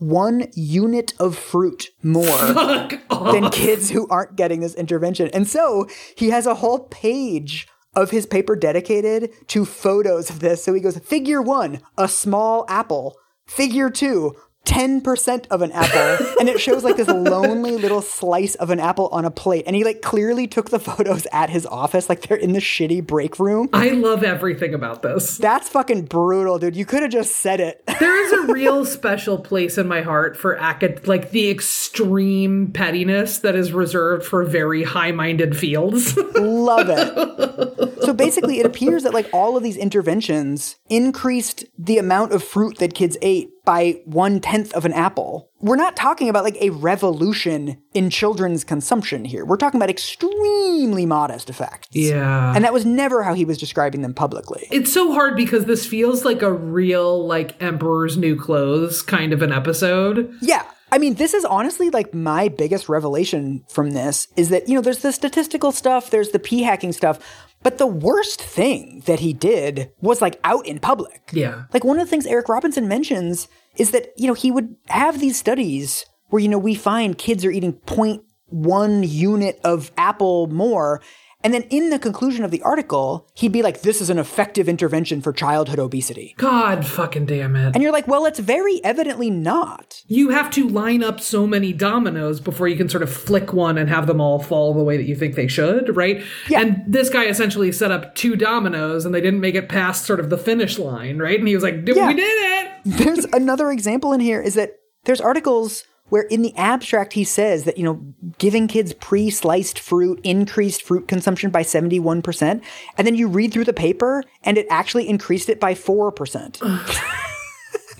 0.1 unit of fruit more than kids who aren't getting this intervention. And so he has a whole page of his paper dedicated to photos of this. So he goes, figure one, a small apple. Figure two, 10% of an apple and it shows like this lonely little slice of an apple on a plate. And he like clearly took the photos at his office like they're in the shitty break room. I love everything about this. that's fucking brutal dude. You could have just said it. There is a real special place in my heart for acad- like the extreme pettiness that is reserved for very high-minded fields. love it. So basically it appears that like all of these interventions increased the amount of fruit that kids ate by one tenth of an apple we're not talking about like a revolution in children's consumption here we're talking about extremely modest effects yeah. and that was never how he was describing them publicly it's so hard because this feels like a real like emperor's new clothes kind of an episode. Yeah. I mean, this is honestly like my biggest revelation from this is that, you know, there's the statistical stuff, there's the p hacking stuff, but the worst thing that he did was like out in public. Yeah. Like one of the things Eric Robinson mentions is that, you know, he would have these studies where, you know, we find kids are eating 0.1 unit of apple more. And then in the conclusion of the article, he'd be like, this is an effective intervention for childhood obesity. God fucking damn it. And you're like, well, it's very evidently not. you have to line up so many dominoes before you can sort of flick one and have them all fall the way that you think they should, right? Yeah. And this guy essentially set up two dominoes and they didn't make it past sort of the finish line, right? And he was like, "Dude, Yeah. we did it. there's another example in here is that there's articles where in the abstract he says that you know giving kids pre-sliced fruit increased fruit consumption by 71% and then you read through the paper and it actually increased it by 4%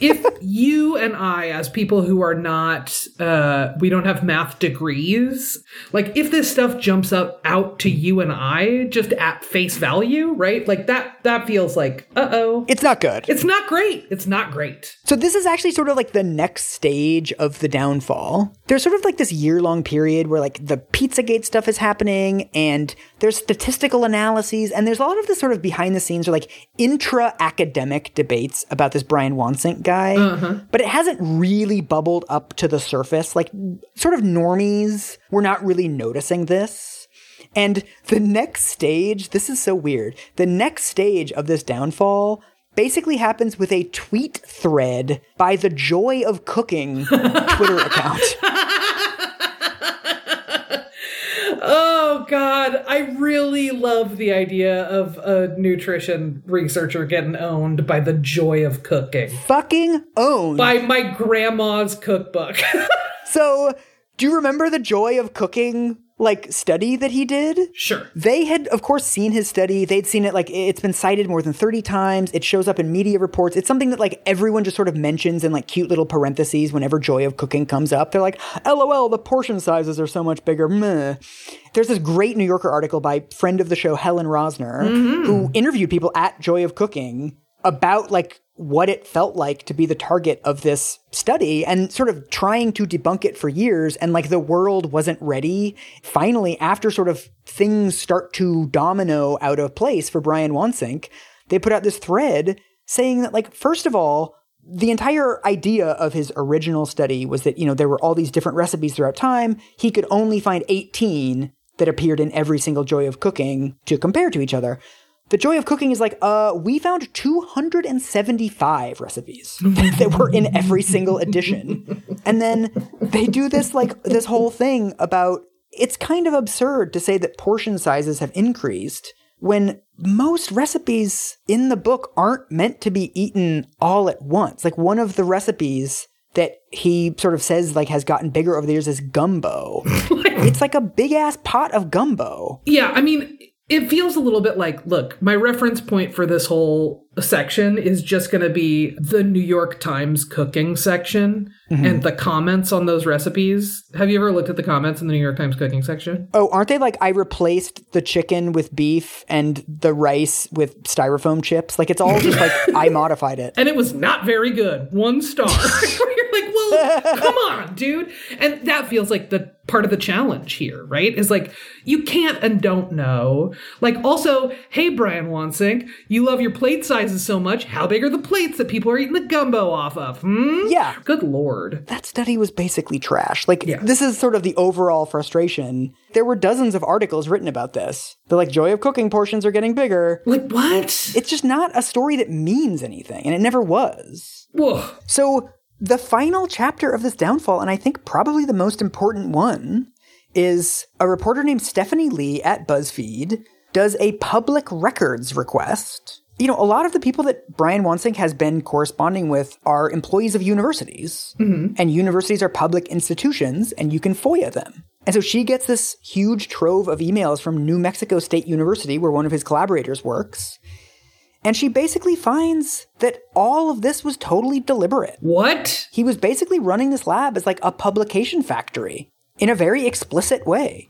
if you and I, as people who are not, uh, we don't have math degrees, like if this stuff jumps up out to you and I just at face value, right? Like that, that feels like, uh oh. it's not good It's not great. It's not great. So this is actually sort of like the next stage of the downfall. There's sort of like this year-long period where like the Pizzagate stuff is happening and there's statistical analyses and there's a lot of this sort of behind the scenes or like intra-academic debates about this Brian Wansink guy. Uh-huh. But it hasn't really bubbled up to the surface. Like sort of normies were not really noticing this. And the next stage, this is so weird. The next stage of this downfall basically happens with a tweet thread by the Joy of Cooking Twitter account. Oh God, I really love the idea of a nutrition researcher getting owned by the joy of cooking. Fucking owned. By my grandma's cookbook. so, do you remember the Joy of Cooking like study that he did? sure. They had, of course, seen his study. They'd seen it like it's been cited more than 30 times. It shows up in media reports. It's something that like everyone just sort of mentions in like cute little parentheses whenever Joy of Cooking comes up. They're like, LOL, the portion sizes are so much bigger. Meh. There's this great New Yorker article by friend of the show, Helen Rosner, mm-hmm. who interviewed people at Joy of Cooking about like what it felt like to be the target of this study and sort of trying to debunk it for years. And like the world wasn't ready. Finally after sort of things start to domino out of place for Brian Wansink they put out this thread saying that like first of all the entire idea of his original study was that you know there were all these different recipes throughout time. He could only find 18 that appeared in every single joy of cooking to compare to each other the joy of cooking is like, uh, we found 275 recipes that were in every single edition. And then they do this, like, this whole thing about it's kind of absurd to say that portion sizes have increased when most recipes in the book aren't meant to be eaten all at once. Like, one of the recipes that he sort of says like has gotten bigger over the years is gumbo. it's like a big ass pot of gumbo. Yeah, I mean, it feels a little bit like look, my reference point for this whole section is just going to be the New York Times cooking section mm-hmm. and the comments on those recipes. Have you ever looked at the comments in the New York Times cooking section? Oh, aren't they like I replaced the chicken with beef and the rice with styrofoam chips? Like it's all just like I modified it. and it was not very good. One star. You're like, well, come on, dude. And that feels like the part of the challenge here, right? Is like you can't and don't know. Like also, hey Brian Wansink, you love your plate sizes so much. How big are the plates that people are eating the gumbo off of? Hmm? Yeah. Good lord. That study was basically trash. Like Yeah. this is sort of the overall frustration. There were dozens of articles written about this. They're like joy of cooking portions are getting bigger. Like what? It's just not a story that means anything and it never was. Whoa. So the final chapter of this downfall, and I think probably the most important one, is a reporter named Stephanie Lee at BuzzFeed does a public records request. You know, a lot of the people that Brian Wansink has been corresponding with are employees of universities, mm-hmm. and universities are public institutions, and you can FOIA them. And so she gets this huge trove of emails from New Mexico State University, where one of his collaborators works. And she basically finds that all of this was totally deliberate. What? He was basically running this lab as like a publication factory in a very explicit way.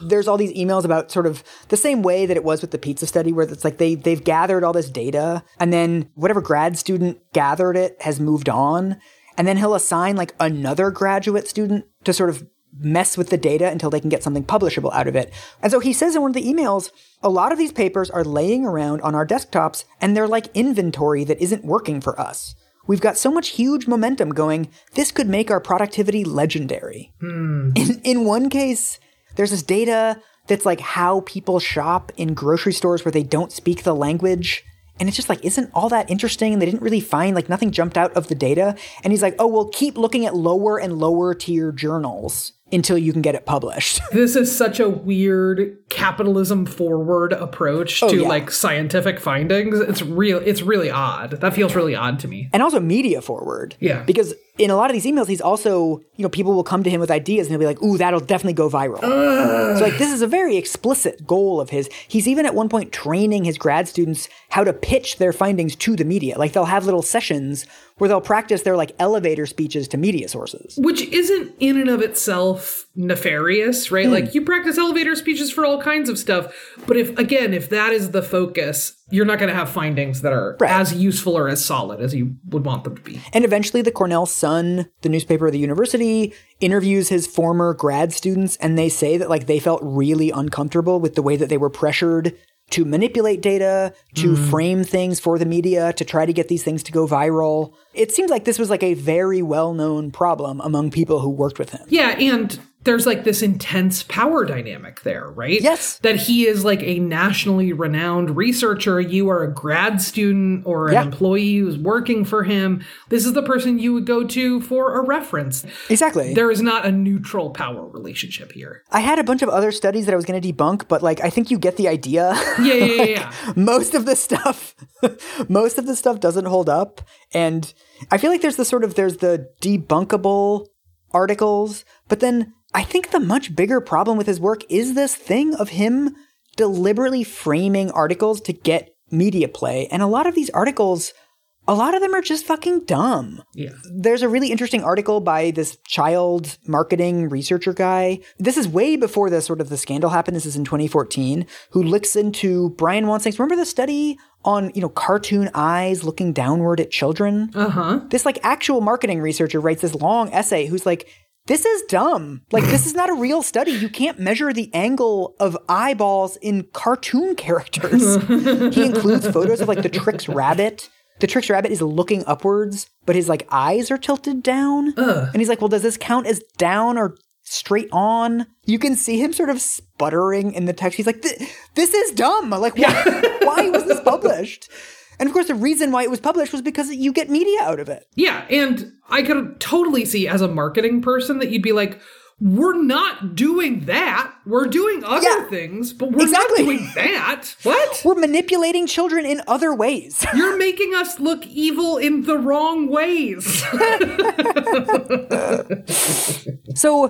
There's all these emails about sort of the same way that it was with the pizza study, where it's like they they've gathered all this data, and then whatever grad student gathered it has moved on, and then he'll assign like another graduate student to sort of mess with the data until they can get something publishable out of it. And so he says in one of the emails, a lot of these papers are laying around on our desktops and they're like inventory that isn't working for us. We've got so much huge momentum going, this could make our productivity legendary. Hmm. In, in one case, there's this data that's like how people shop in grocery stores where they don't speak the language. And it's just like, isn't all that interesting? And they didn't really find, like, nothing jumped out of the data. And he's like, oh, well, keep looking at lower and lower tier journals until you can get it published. This is such a weird capitalism forward approach oh, to Oh, yeah. like scientific findings. It's real it's really odd. That feels really odd to me. and also media forward. Yeah. Because in a lot of these emails, he's also, you know, people will come to him with ideas and he'll be like, ooh, that'll definitely go viral. So, like, this is a very explicit goal of his. He's even at one point training his grad students how to pitch their findings to the media. Like, they'll have little sessions where they'll practice their, like, elevator speeches to media sources. Which isn't in and of itself nefarious, right? Hmm. Like you practice elevator speeches for all kinds of stuff. But if again, if that is the focus, you're not going to have findings that are Right. as useful or as solid as you would want them to be. And eventually, the Cornell Sun, the newspaper of the university, interviews his former grad students, and they say that like they felt really uncomfortable with the way that they were pressured to manipulate data, to mm-hmm. frame things for the media, to try to get these things to go viral. It seems like this was like a very well-known problem among people who worked with him. Yeah, and there's like this intense power dynamic there, right? Yes. That he is like a nationally renowned researcher. You are a grad student or an Yeah. employee who's working for him. This is the person you would go to for a reference. Exactly. There is not a neutral power relationship here. I had a bunch of other studies that I was going to debunk, but like I think you get the idea. Yeah, yeah, yeah, yeah. most of this stuff most of this stuff doesn't hold up and i feel like there's the sort of there's the debunkable articles but then i think the much bigger problem with his work is this thing of him deliberately framing articles to get media play and a lot of these articles a lot of them are just fucking dumb Yeah. there's a really interesting article by this child marketing researcher guy. This is way before the sort of the scandal happened. This is in 2014. Who looks into Brian Wansink's. Remember the study on you know cartoon eyes looking downward at children? Uh huh. This like actual marketing researcher writes this long essay. Who's like. This is dumb. Like, this is not a real study. You can't measure the angle of eyeballs in cartoon characters. he includes photos of like the Trix rabbit. The Trix rabbit is looking upwards, but his like eyes are tilted down. And he's like, "Well, does this count as down or straight on?" You can see him sort of sputtering in the text. He's like, "This is dumb. Like, why, why was this published?" And of course, the reason why it was published was because you get media out of it. Yeah, and I could totally see as a marketing person that you'd be like, we're not doing that. We're doing other Yeah. things, but we're Exactly. not doing that. What? We're manipulating children in other ways. You're making us look evil in the wrong ways. So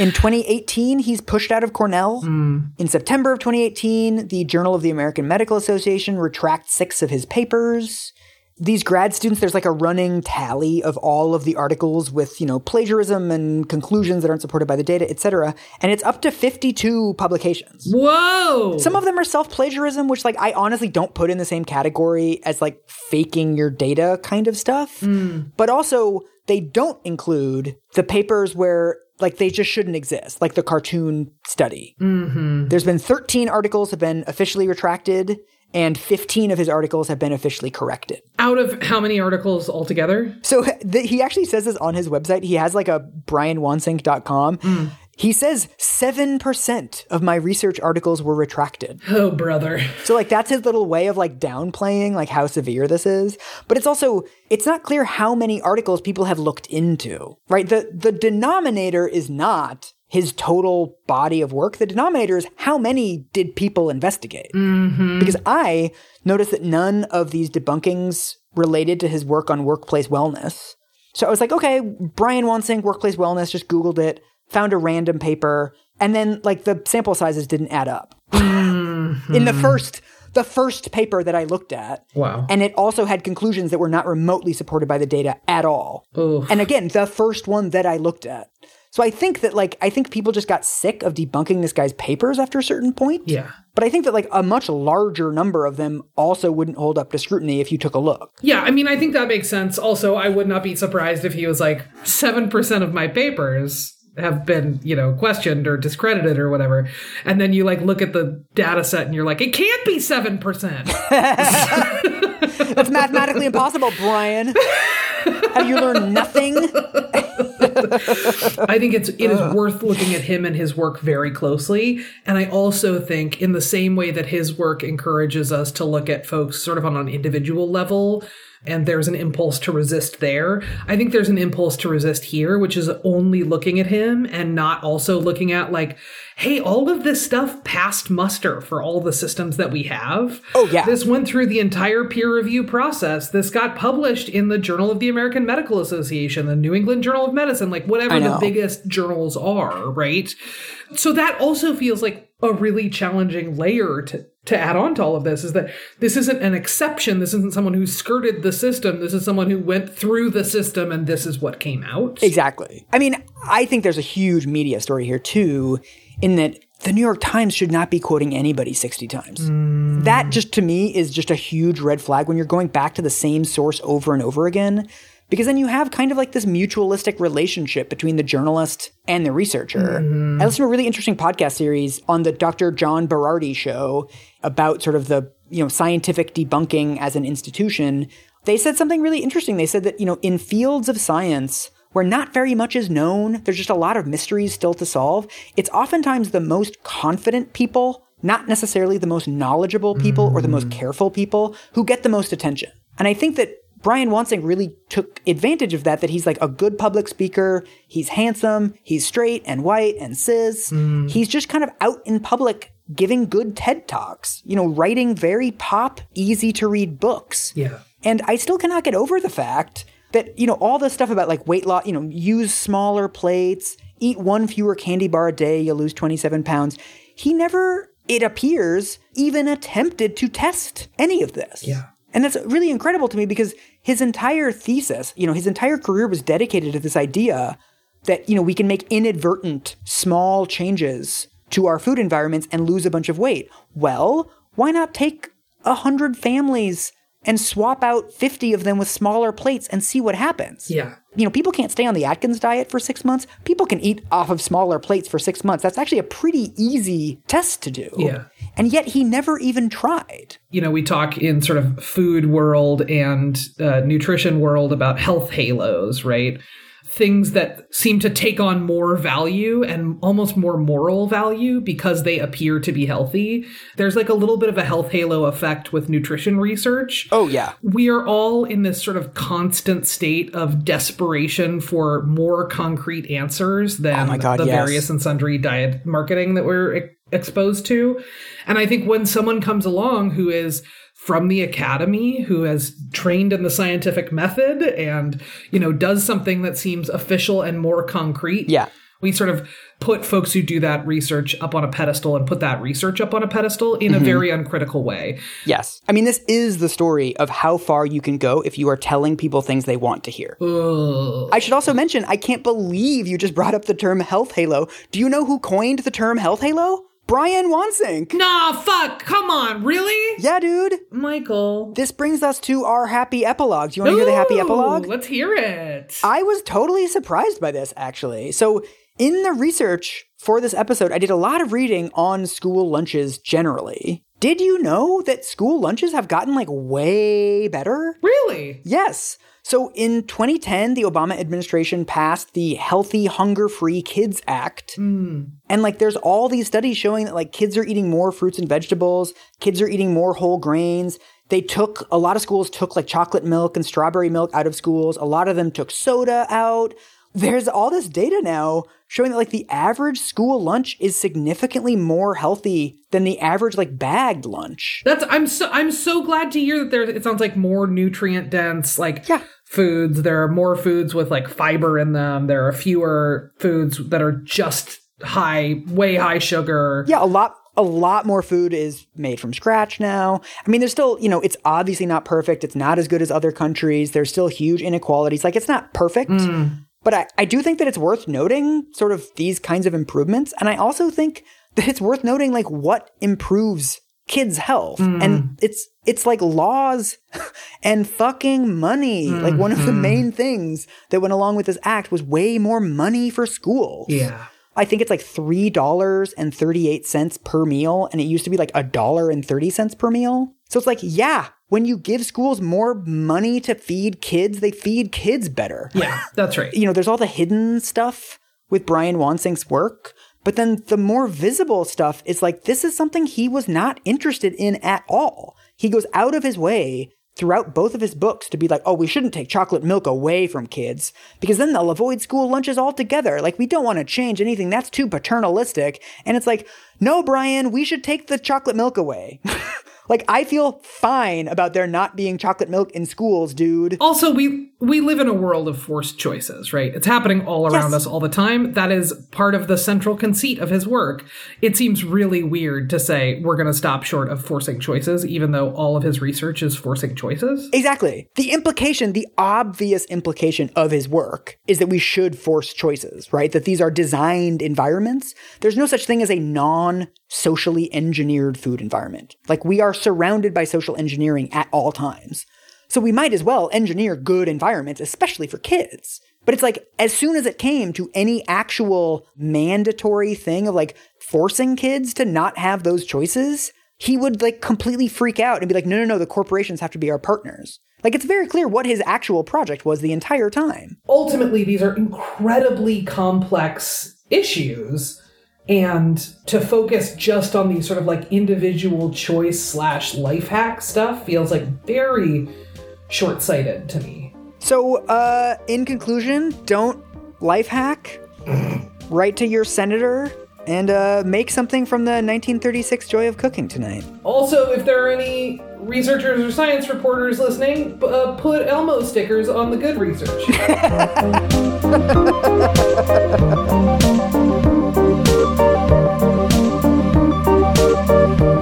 in 2018, he's pushed out of Cornell. Mm. In September of 2018, the Journal of the American Medical Association retracts six of his papers. These grad students, there's like a running tally of all of the articles with, you know, plagiarism and conclusions that aren't supported by the data, et cetera. And it's up to 52 publications. Whoa. Some of them are self plagiarism, which like I honestly don't put in the same category as like faking your data kind of stuff. Hmm. But also they don't include the papers where like they just shouldn't exist, like the cartoon study. Mm-hmm. There's been 13 articles have been officially retracted, and 15 of his articles have been officially corrected. Out of how many articles altogether? So th- he actually says this on his website. He has like a brianwansink.com. Hmm. He says 7% of my research articles were retracted. Oh, brother. So like that's his little way of like downplaying like how severe this is. But it's also it's not clear how many articles people have looked into. Right? The the denominator is not his total body of work. The denominator is how many did people investigate? Mm-hmm. Because I noticed that none of these debunkings related to his work on workplace wellness. So I was like, okay, Brian Wansink, workplace wellness, just Googled it, found a random paper, and then like the sample sizes didn't add up. Mm-hmm. In the first the first paper that I looked at. Wow. And it also had conclusions that were not remotely supported by the data at all. Oof. And again, the first one that I looked at. So I think that like I think people just got sick of debunking this guy's papers after a certain point. Yeah. But I think that like a much larger number of them also wouldn't hold up to scrutiny if you took a look. Yeah, I mean, I think that makes sense. Also, I would not be surprised if he was like, 7% of my papers have been, you know, questioned or discredited or whatever. And then you like look at the data set and you're like, it can't be 7%. That's mathematically impossible, Brian. Have you learned nothing? I think it's it is worth looking at him and his work very closely. And I also think in the same way that his work encourages us to look at folks sort of on an individual level and there's an impulse to resist there. I think there's an impulse to resist here, which is only looking at him and not also looking at like, hey, all of this stuff passed muster for all the systems that we have. Oh, yeah. This went through the entire peer review process. This got published in the Journal of the American Medical Association, the New England Journal of Medicine, like whatever the biggest journals are, right? So that also feels like a really challenging layer to to add on to all of this is that this isn't an exception. This isn't someone who skirted the system. This is someone who went through the system and this is what came out. Exactly. I mean, I think there's a huge media story here too, in that the New York Times should not be quoting anybody 60 times. That just to me is just a huge red flag when you're going back to the same source over and over again. Because then you have kind of like this mutualistic relationship between the journalist and the researcher. Mm-hmm. I listened to a really interesting podcast series on the Dr. John Berardi show about sort of the, you know, scientific debunking as an institution. They said something really interesting. They said that, you know, in fields of science where not very much is known, there's just a lot of mysteries still to solve, it's oftentimes the most confident people, not necessarily the most knowledgeable people or the most mm. careful people, who get the most attention. And I think that Brian Wansink really took advantage of that, that he's like a good public speaker, he's handsome, he's straight and white and cis. Mm. He's just kind of out in public giving good TED Talks, you know, writing very pop, easy to read books. Yeah. And I still cannot get over the fact that, you know, all this stuff about like weight loss, you know, use smaller plates, eat one fewer candy bar a day, you'll lose 27 pounds. He never, it appears, even attempted to test any of this. Yeah. And that's really incredible to me because his entire thesis, you know, his entire career was dedicated to this idea that, you know, we can make inadvertent small changes to our food environments and lose a bunch of weight. Well, why not take a hundred families and swap out 50 of them with smaller plates and see what happens? Yeah. You know, people can't stay on the Atkins diet for six months. People can eat off of smaller plates for six months. That's actually a pretty easy test to do. Yeah. And yet he never even tried. you know, we talk in sort of food world and uh, nutrition world about health halos, right? Things that seem to take on more value and almost more moral value because they appear to be healthy. There's like a little bit of a health halo effect with nutrition research. Oh, yeah. We are all in this sort of constant state of desperation for more concrete answers than Oh God, the yes. various and sundry diet marketing that we're exposed to. And I think when someone comes along who is from the academy who has trained in the scientific method and you know does something that seems official and more concrete Yeah. we sort of put folks who do that research up on a pedestal and put that research up on a pedestal in a mm-hmm. very uncritical way Yes. I mean, this is the story of how far you can go if you are telling people things they want to hear. I should also mention, I can't believe you just brought up the term health halo. Do you know who coined the term health halo? Brian Wansink. nah fuck come on really Yeah, dude. michael This brings us to our happy epilogue. Do You want to hear the happy epilogue? let's hear it I was totally surprised by this, actually. So, in the research for this episode, I did a lot of reading on school lunches generally. Did you know that school lunches have gotten like way better? Really? Yes. So in 2010, the Obama administration passed the Healthy Hunger Free Kids Act. Hmm. And like there's all these studies showing that like kids are eating more fruits and vegetables, kids are eating more whole grains. They took a lot of schools took like chocolate milk and strawberry milk out of schools. A lot of them took soda out. There's all this data now showing that like the average school lunch is significantly more healthy than the average like bagged lunch. That's I'm so I'm so glad to hear that there it sounds like more nutrient dense like Yeah. foods. There are more foods with like fiber in them. There are fewer foods that are just high, way high sugar. Yeah, a lot a lot more food is made from scratch now. I mean, there's still, you know, it's obviously not perfect. It's not as good as other countries. There's still huge inequalities. Like it's not perfect. Mm. But I, I do think that it's worth noting sort of these kinds of improvements. And I also think that it's worth noting like what improves kids' health. Hmm. And it's it's like laws and fucking money. Like one of the mm-hmm. main things that went along with this act was way more money for schools. Yeah. I think it's like three dollars and thirty-eight cents per meal, and it used to be like a dollar and thirty cents per meal. So it's like, yeah, when you give schools more money to feed kids, they feed kids better. Yeah, that's right. You know, there's all the hidden stuff with Brian Wansink's work, but then the more visible stuff is like this is something he was not interested in at all. He goes out of his way throughout both of his books to be like, oh, we shouldn't take chocolate milk away from kids because then they'll avoid school lunches altogether. Like, we don't want to change anything. That's too paternalistic. And it's like, no, Brian, we should take the chocolate milk away. like, I feel fine about there not being chocolate milk in schools, dude. Also, we we live in a world of forced choices, right? It's happening all around Yes. us all the time. That is part of the central conceit of his work. It seems really weird to say we're going to stop short of forcing choices, even though all of his research is forcing choices. Exactly. The implication, the obvious implication of his work is that we should force choices, right? That these are designed environments. There's no such thing as a non socially engineered food environment. Like we are surrounded by social engineering at all times. So we might as well engineer good environments, especially for kids. But it's like, as soon as it came to any actual mandatory thing of like forcing kids to not have those choices, he would like completely freak out and be like, no, no, no, the corporations have to be our partners. Like, it's very clear what his actual project was the entire time. ultimately these are incredibly complex issues and to focus just on these sort of like individual choice slash life hack stuff feels like very short sighted to me. So, uh, in conclusion, don't life hack. Write to your senator and uh, make something from the 1936 joy of cooking tonight. Also, if there are any researchers or science reporters listening, uh, put Elmo stickers on the good research.